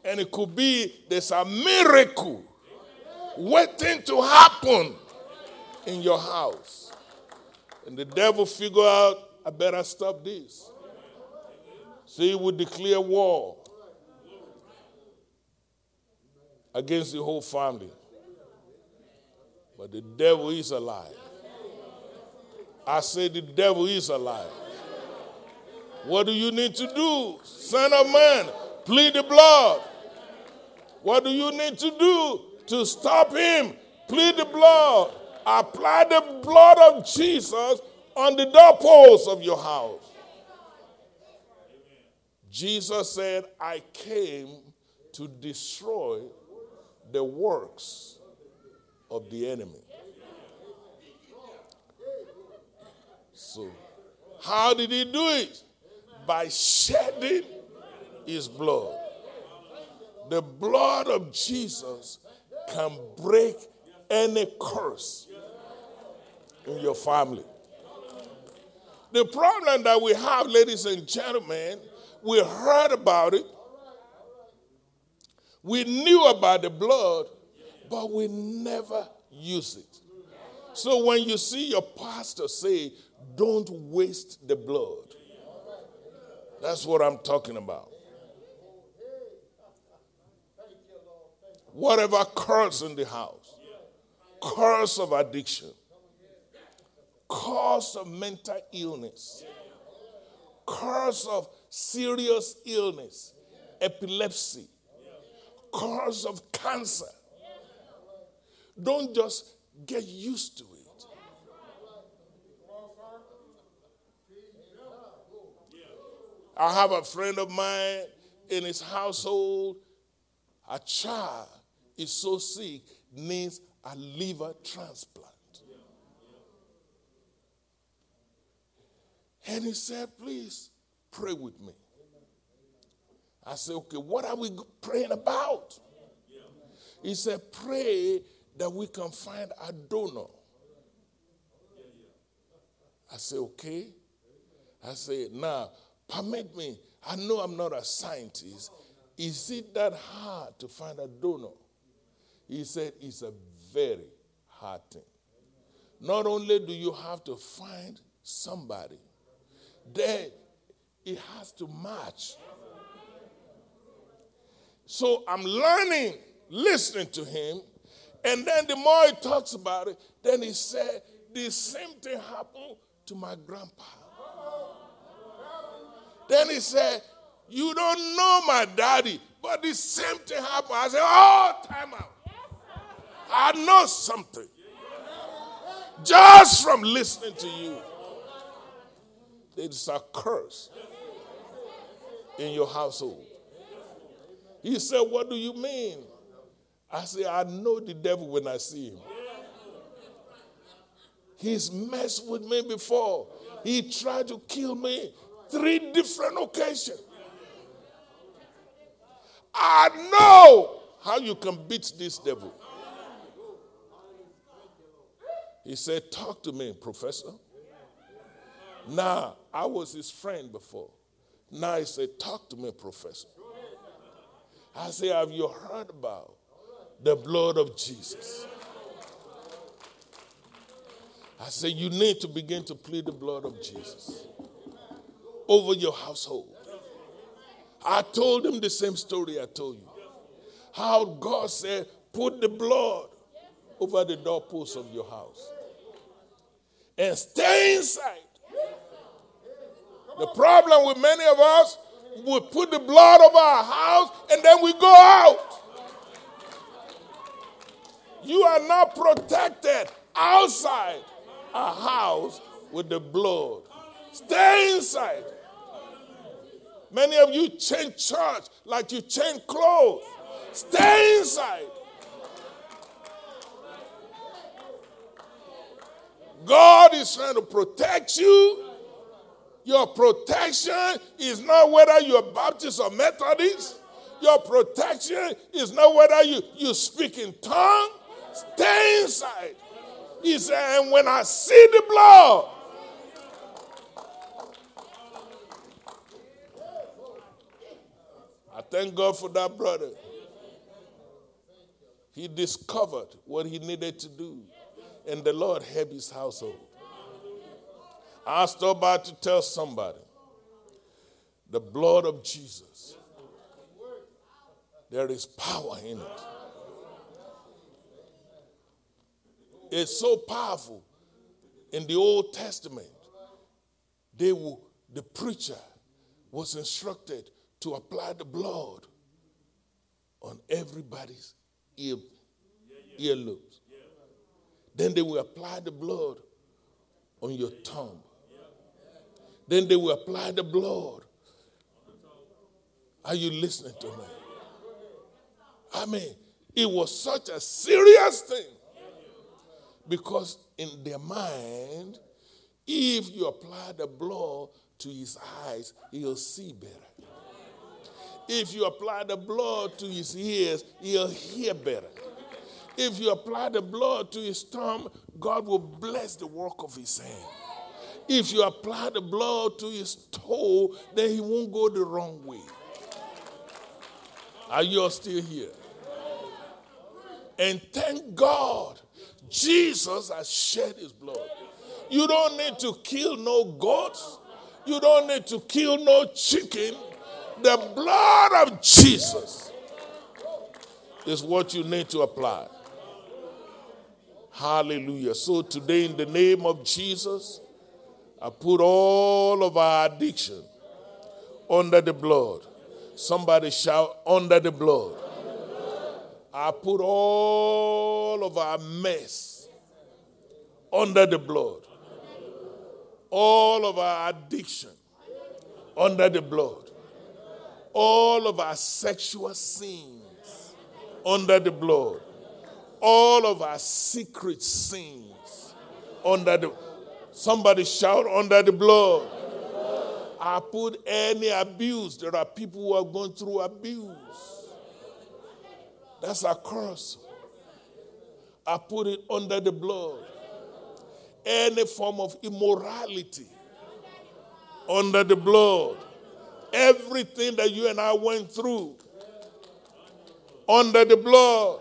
C: And it could be there's a miracle waiting to happen in your house. And the devil figure out, I better stop this. So he would declare war against the whole family. But the devil is alive. I say the devil is alive. What do you need to do, son of man? Plead the blood. What do you need to do to stop him? Plead the blood. Apply the blood of Jesus on the doorposts of your house. Jesus said, I came to destroy the works of the enemy. So, how did he do it? By shedding his blood. The blood of Jesus can break any curse in your family. The problem that we have, ladies and gentlemen, we heard about it, we knew about the blood, but we never use it. So when you see your pastor say, don't waste the blood, that's what I'm talking about. Whatever curse in the house, curse of addiction, curse of mental illness, curse of serious illness, epilepsy, curse of cancer. Don't just get used to it. I have a friend of mine in his household, a child is so sick, needs a liver transplant. And he said, Please pray with me. I said, Okay, what are we praying about? He said, Pray that we can find a donor. I said, Okay. I said, Now, permit me. I know I'm not a scientist. Is it that hard to find a donor? He said, It's a very hard thing. Not only do you have to find somebody, then it has to match. So I'm learning, listening to him, and then the more he talks about it, then he said, the same thing happened to my grandpa. Then he said, You don't know my daddy, but the same thing happened. I said, Oh, time out. I know something. Just from listening to you, it's a curse in your household. He said, What do you mean? I said, I know the devil when I see him. He's messed with me before. He tried to kill me three different occasions. I know how you can beat this devil. He said, Talk to me, professor. Now, I was his friend before. Now he said, Talk to me, professor. I said, Have you heard about the blood of Jesus? I said, You need to begin to plead the blood of Jesus over your household. I told them the same story I told you. How God said, Put the blood over the doorposts of your house and stay inside. The problem with many of us, we put the blood over our house and then we go out. You are not protected outside a house with the blood. Stay inside. Many of you change church like you change clothes. Stay inside. God is trying to protect you. Your protection is not whether you're Baptist or Methodist. Your protection is not whether you, you speak in tongue. Stay inside. He said, and when I see the blood, thank God for that brother. He discovered what he needed to do, and the Lord helped his household. I stopped by to tell somebody the blood of Jesus. There is power in it. It's so powerful. In the Old Testament, they will, the preacher was instructed to apply the blood on everybody's ear, earlobes. Then they will apply the blood on your tongue. Then they will apply the blood. Are you listening to me? I mean, it was such a serious thing because in their mind, if you apply the blood to his eyes, he'll see better. If you apply the blood to his ears, he'll hear better. If you apply the blood to his tongue, God will bless the work of his hand. If you apply the blood to his toe, then he won't go the wrong way. Are you still here? And thank God Jesus has shed his blood. You don't need to kill no goats. You don't need to kill no chicken. The blood of Jesus is what you need to apply. Hallelujah. So today, in the name of Jesus, I put all of our addiction under the blood. Somebody shout, under the blood. I put all of our mess under the blood. All of our addiction under the blood. All of our sexual sins under the blood. All of our secret sins under the Somebody shout under the blood. I put any abuse. There are people who are going through abuse. That's a curse. I put it under the blood. Any form of immorality under the blood. Everything that you and I went through under the blood.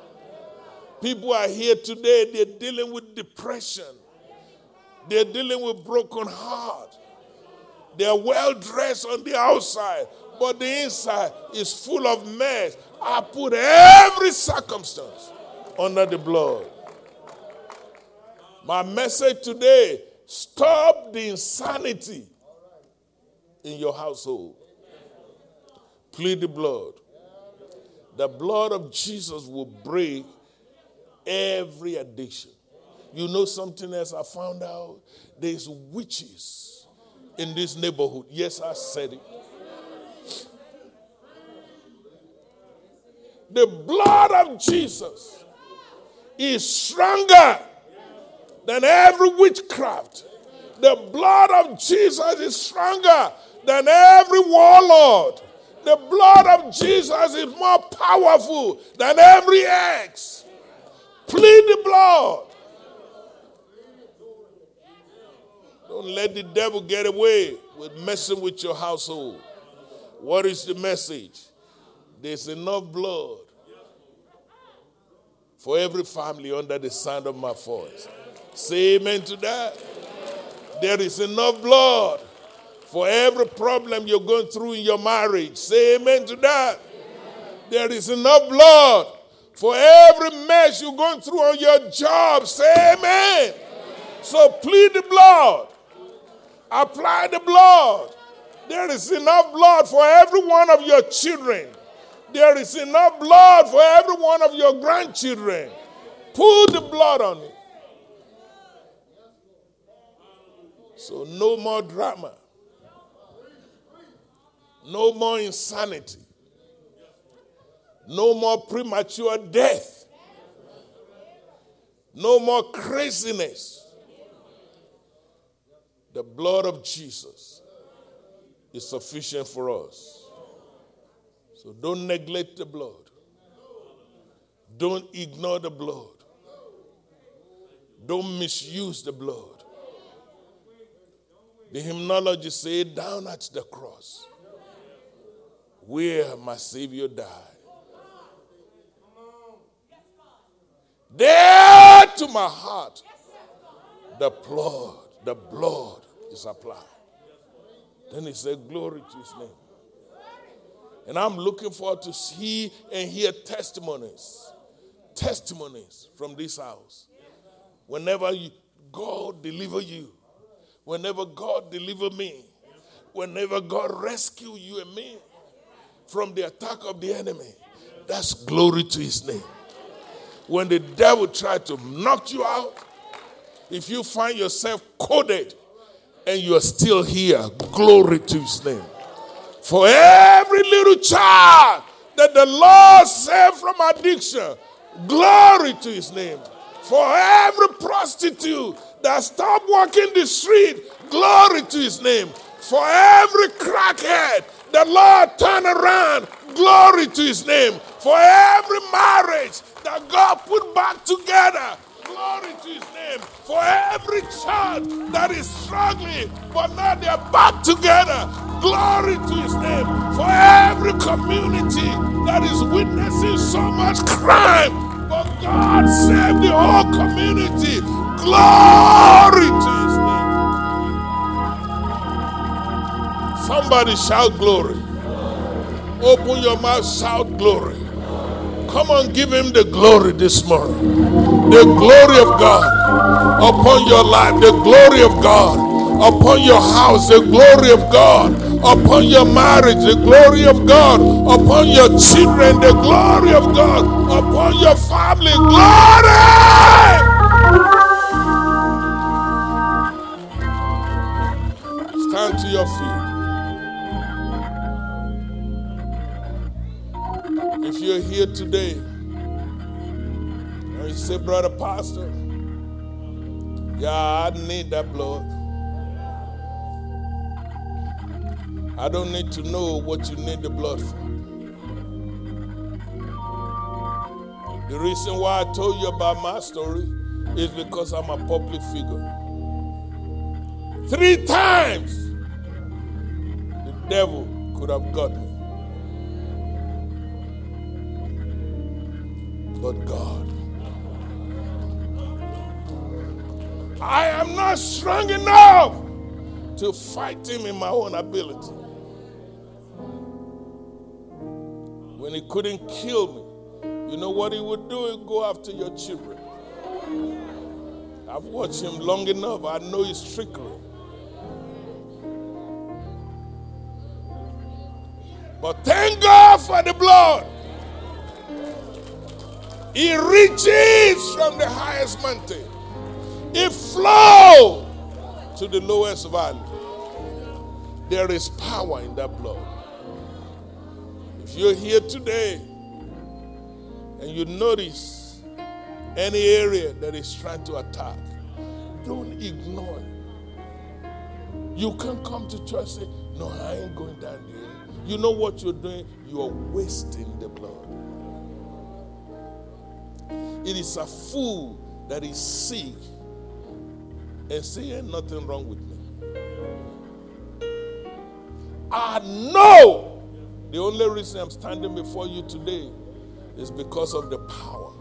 C: People are here today, they're dealing with depression. They're dealing with broken heart. They are well dressed on the outside, but the inside is full of mess. I put every circumstance under the blood. My message today stop the insanity in your household. Plead the blood. The blood of Jesus will break every addiction. You know something else I found out? There's witches in this neighborhood. Yes, I said it. The blood of Jesus is stronger than every witchcraft. The blood of Jesus is stronger than every warlord. The blood of Jesus is more powerful than every axe. Plead the blood. Don't let the devil get away with messing with your household. What is the message? There's enough blood for every family under the sound of my voice. Say amen to that. There is enough blood for every problem you're going through in your marriage. Say amen to that. There is enough blood for every mess you're going through on your job. Say amen. So plead the blood. Apply the blood. There is enough blood for every one of your children. There is enough blood for every one of your grandchildren. Put the blood on it. So, no more drama. No more insanity. No more premature death. No more craziness. The blood of Jesus is sufficient for us. So don't neglect the blood. Don't ignore the blood. Don't misuse the blood. The hymnology say, down at the cross where my Savior died. There to my heart, the blood, the blood is applied. Then he said, Glory to his name. And I'm looking forward to see and hear testimonies, testimonies from this house. Whenever you, God deliver you, whenever God deliver me, whenever God rescue you and me from the attack of the enemy, that's glory to his name. When the devil tried to knock you out, if you find yourself coded and you are still here, glory to his name. For every little child that the Lord saved from addiction, glory to his name. For every prostitute that stopped walking the street, glory to his name. For every crackhead the Lord turn around. Glory to his name. For every marriage that God put back together. Glory to his name. For every child that is struggling, but now they're back together. Glory to his name. For every community that is witnessing so much crime, but God saved the whole community. Glory to his Somebody shout glory. Open your mouth, shout glory. Come on, give him the glory this morning. The glory of God upon your life, the glory of God upon your house, the glory of God upon your marriage, the glory of God upon your children, the glory of God upon your family. Glory! Stand to your feet. If you're here today and you say, Brother Pastor, yeah, I need that blood. I don't need to know what you need the blood for. The reason why I told you about my story is because I'm a public figure. Three times the devil could have got me. But God. I am not strong enough to fight him in my own ability. When he couldn't kill me, you know what he would do? He'd go after your children. I've watched him long enough. I know his trickery. But thank God for the blood. It reaches from the highest mountain. It flows to the lowest valley. There is power in that blood. If you're here today and you notice any area that is trying to attack, don't ignore it. You can't come to church and say, No, I ain't going down there. You know what you're doing? You are wasting the blood. It is a fool that is sick and saying nothing wrong with me. I know the only reason I'm standing before you today is because of the power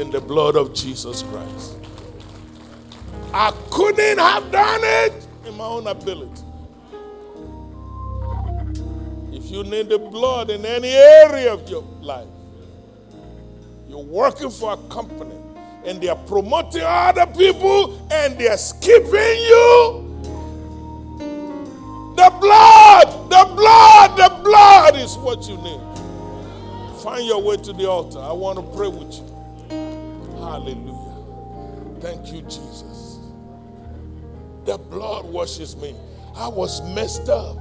C: in the blood of Jesus Christ. I couldn't have done it in my own ability. If you need the blood in any area of your life, you're working for a company and they are promoting other people and they are skipping you. The blood, the blood, the blood is what you need. Find your way to the altar. I want to pray with you. Hallelujah. Thank you, Jesus. The blood washes me. I was messed up.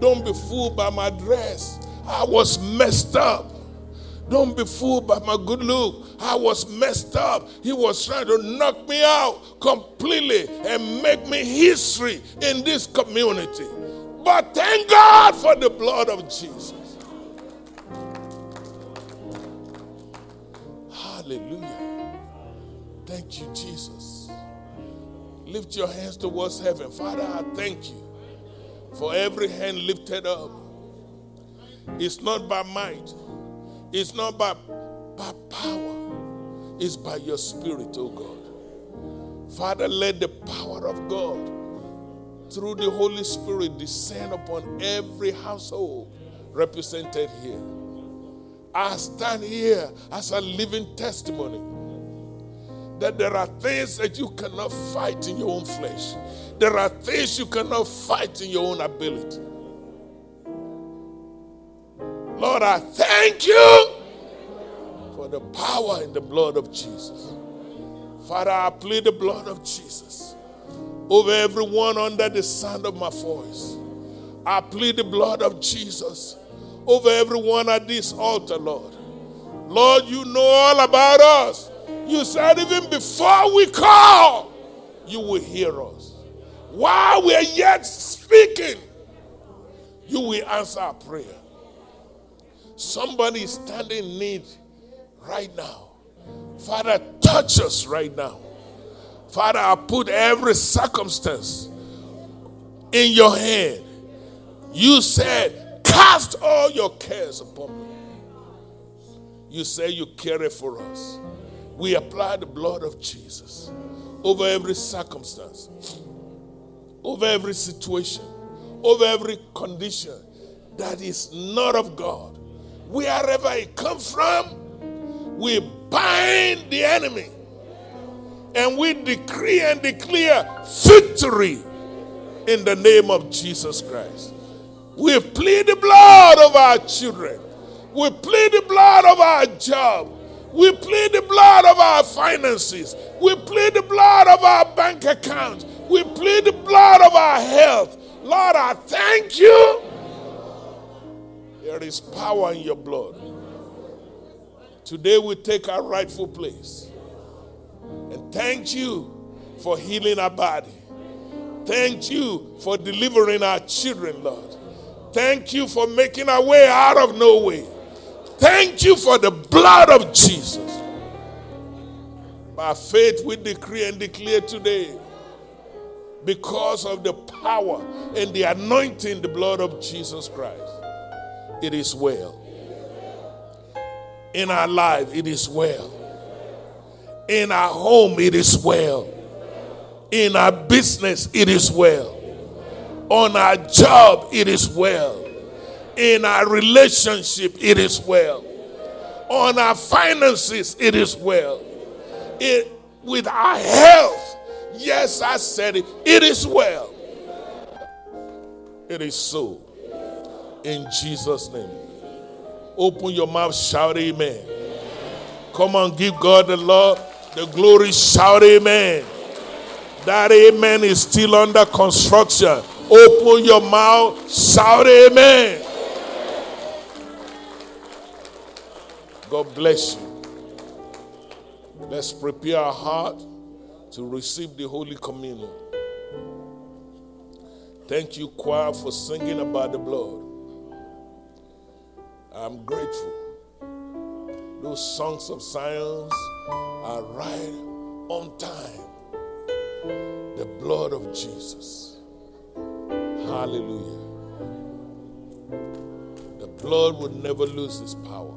C: Don't be fooled by my dress. I was messed up. Don't be fooled by my good look. I was messed up. He was trying to knock me out completely and make me history in this community. But thank God for the blood of Jesus. Hallelujah. Thank you, Jesus. Lift your hands towards heaven. Father, I thank you for every hand lifted up. It's not by might, it's not by, by power, it's by your spirit, oh God. Father, let the power of God through the Holy Spirit descend upon every household represented here. I stand here as a living testimony that there are things that you cannot fight in your own flesh. There are things you cannot fight in your own ability. Lord, I thank you for the power in the blood of Jesus. Father, I plead the blood of Jesus over everyone under the sound of my voice. I plead the blood of Jesus over everyone at this altar, Lord. Lord, you know all about us. You said even before we call, you will hear us. While we are yet speaking, you will answer our prayer. Somebody is standing in need right now. Father, touch us right now. Father, I put every circumstance in your hand. You said, Cast all your cares upon me. You say you care for us. We apply the blood of Jesus over every circumstance, over every situation, over every condition that is not of God. Wherever it comes from, we bind the enemy and we decree and declare victory in the name of Jesus Christ. We plead the blood of our children. We plead the blood of our job. We plead the blood of our finances. We plead the blood of our bank accounts. We plead the blood of our health. Lord, I thank you. There is power in your blood. Today we take our rightful place. And thank you for healing our body. Thank you for delivering our children, Lord. Thank you for making our way out of no way. Thank you for the blood of Jesus. By faith, we decree and declare today because of the power and the anointing, the blood of Jesus Christ. It is well. In our life, it is well. In our home, it is well. In our business, it is well. On our job, it is well. In our relationship, it is well. On our finances, it is well. It, with our health, yes, I said it, it is well. It is so. In Jesus' name. Open your mouth, shout amen. Come on, give God the Lord the glory, shout amen. That amen is still under construction. Open your mouth, shout amen. God bless you. Let's prepare our heart to receive the Holy Communion. Thank you, choir, for singing about the blood. I'm grateful. Those songs of Zion are right on time. The blood of Jesus. Hallelujah. The blood will never lose its power.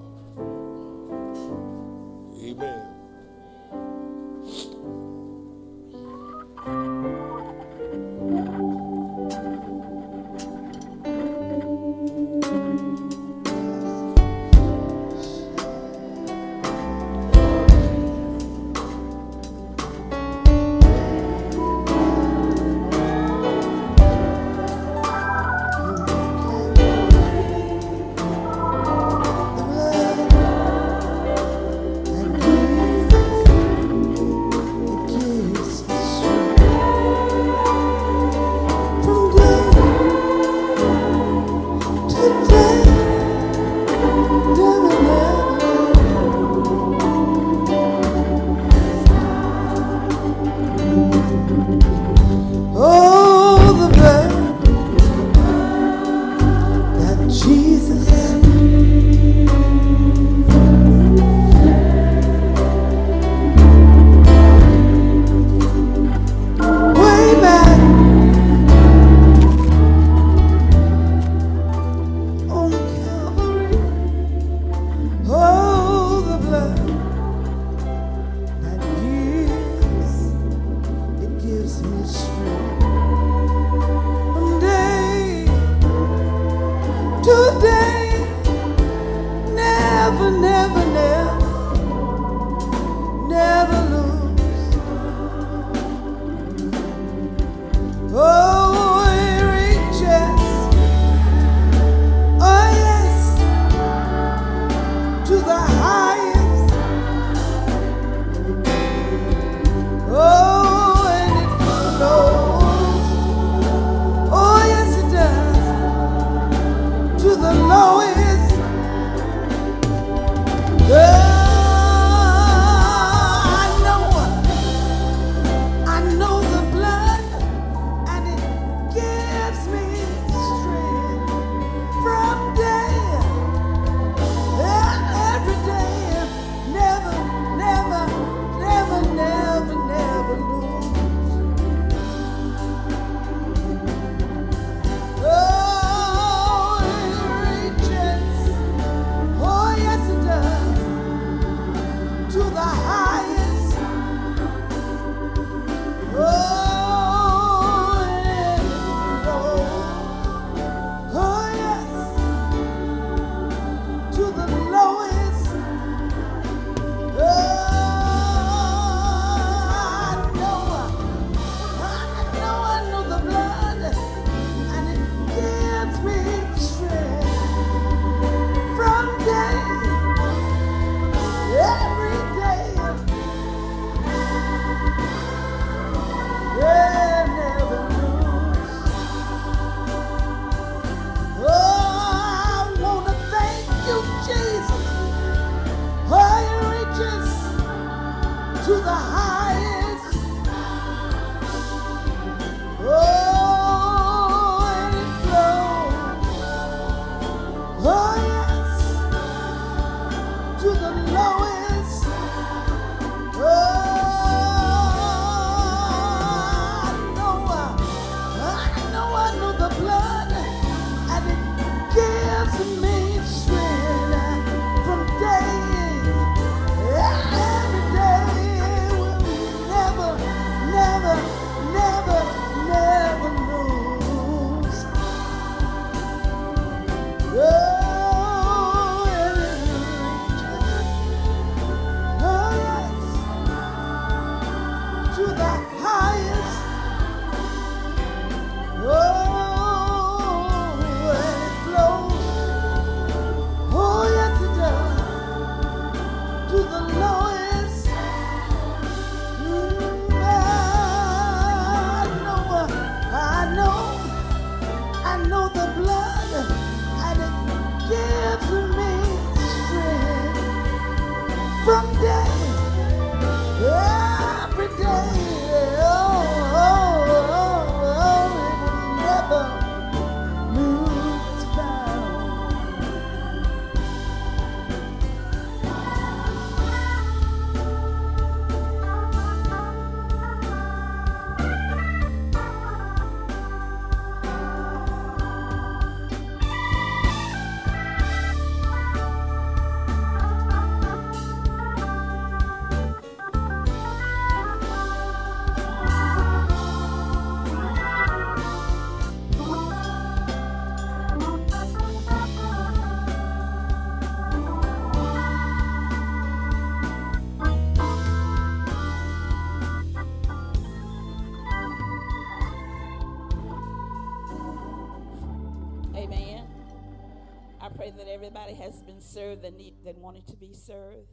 A: That everybody has been served that, need, that wanted to be served.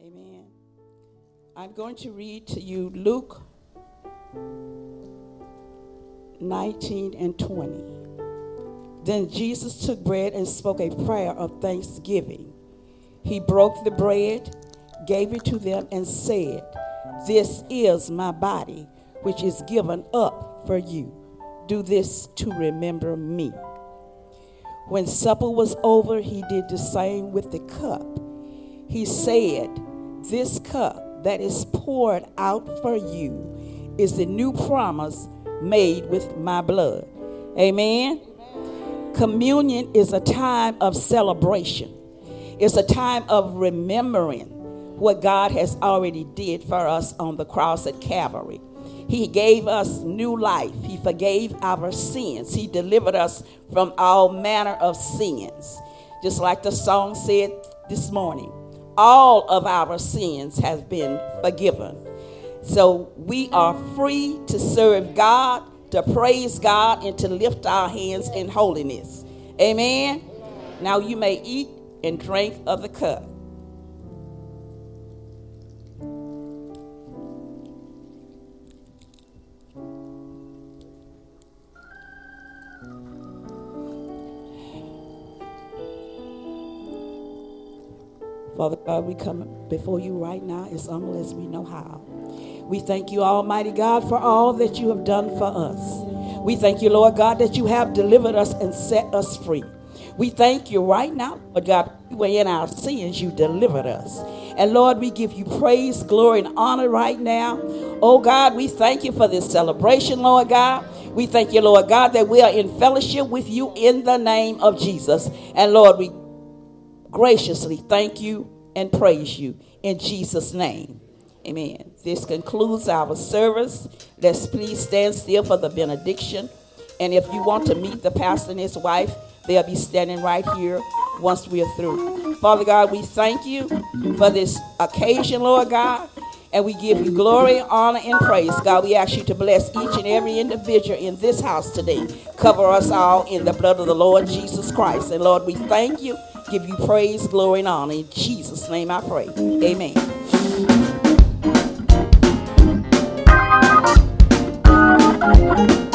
A: Amen. I'm going to read to you Luke 19 and 20. Then Jesus took bread and spoke a prayer of thanksgiving. He broke the bread, gave it to them, and said, This is my body, which is given up for you. Do this to remember me. When supper was over, he did the same with the cup. He said, This cup that is poured out for you is the new promise made with my blood. Amen. Communion is a time of celebration. It's a time of remembering what God has already did for us on the cross at Calvary. He gave us new life. He forgave our sins. He delivered us from all manner of sins. Just like the song said this morning, all of our sins have been forgiven. So we are free to serve God, to praise God, and to lift our hands in holiness. Amen. Now you may eat and drink of the cup. Father God, we come before you right now as humble as we know how. We thank you, Almighty God, for all that you have done for us. We thank you, Lord God, that you have delivered us and set us free. We thank you right now, Lord God, we were in our sins, you delivered us. And Lord, we give you praise, glory, and honor right now. Oh God, we thank you for this celebration, Lord God. We thank you, Lord God, that we are in fellowship with you in the name of Jesus. And Lord, we graciously thank you and praise you in Jesus' name. Amen. This concludes our service. Let's please stand still for the benediction. And if you want to meet the pastor and his wife, they'll be standing right here once we are through. Father God, we thank you for this occasion, Lord God. And we give you glory, honor, and praise. God, we ask you to bless each and every individual in this house today. Cover us all in the blood of the Lord Jesus Christ. And Lord, we thank you, give you praise, glory, and honor. In Jesus' name I pray. Amen. Amen.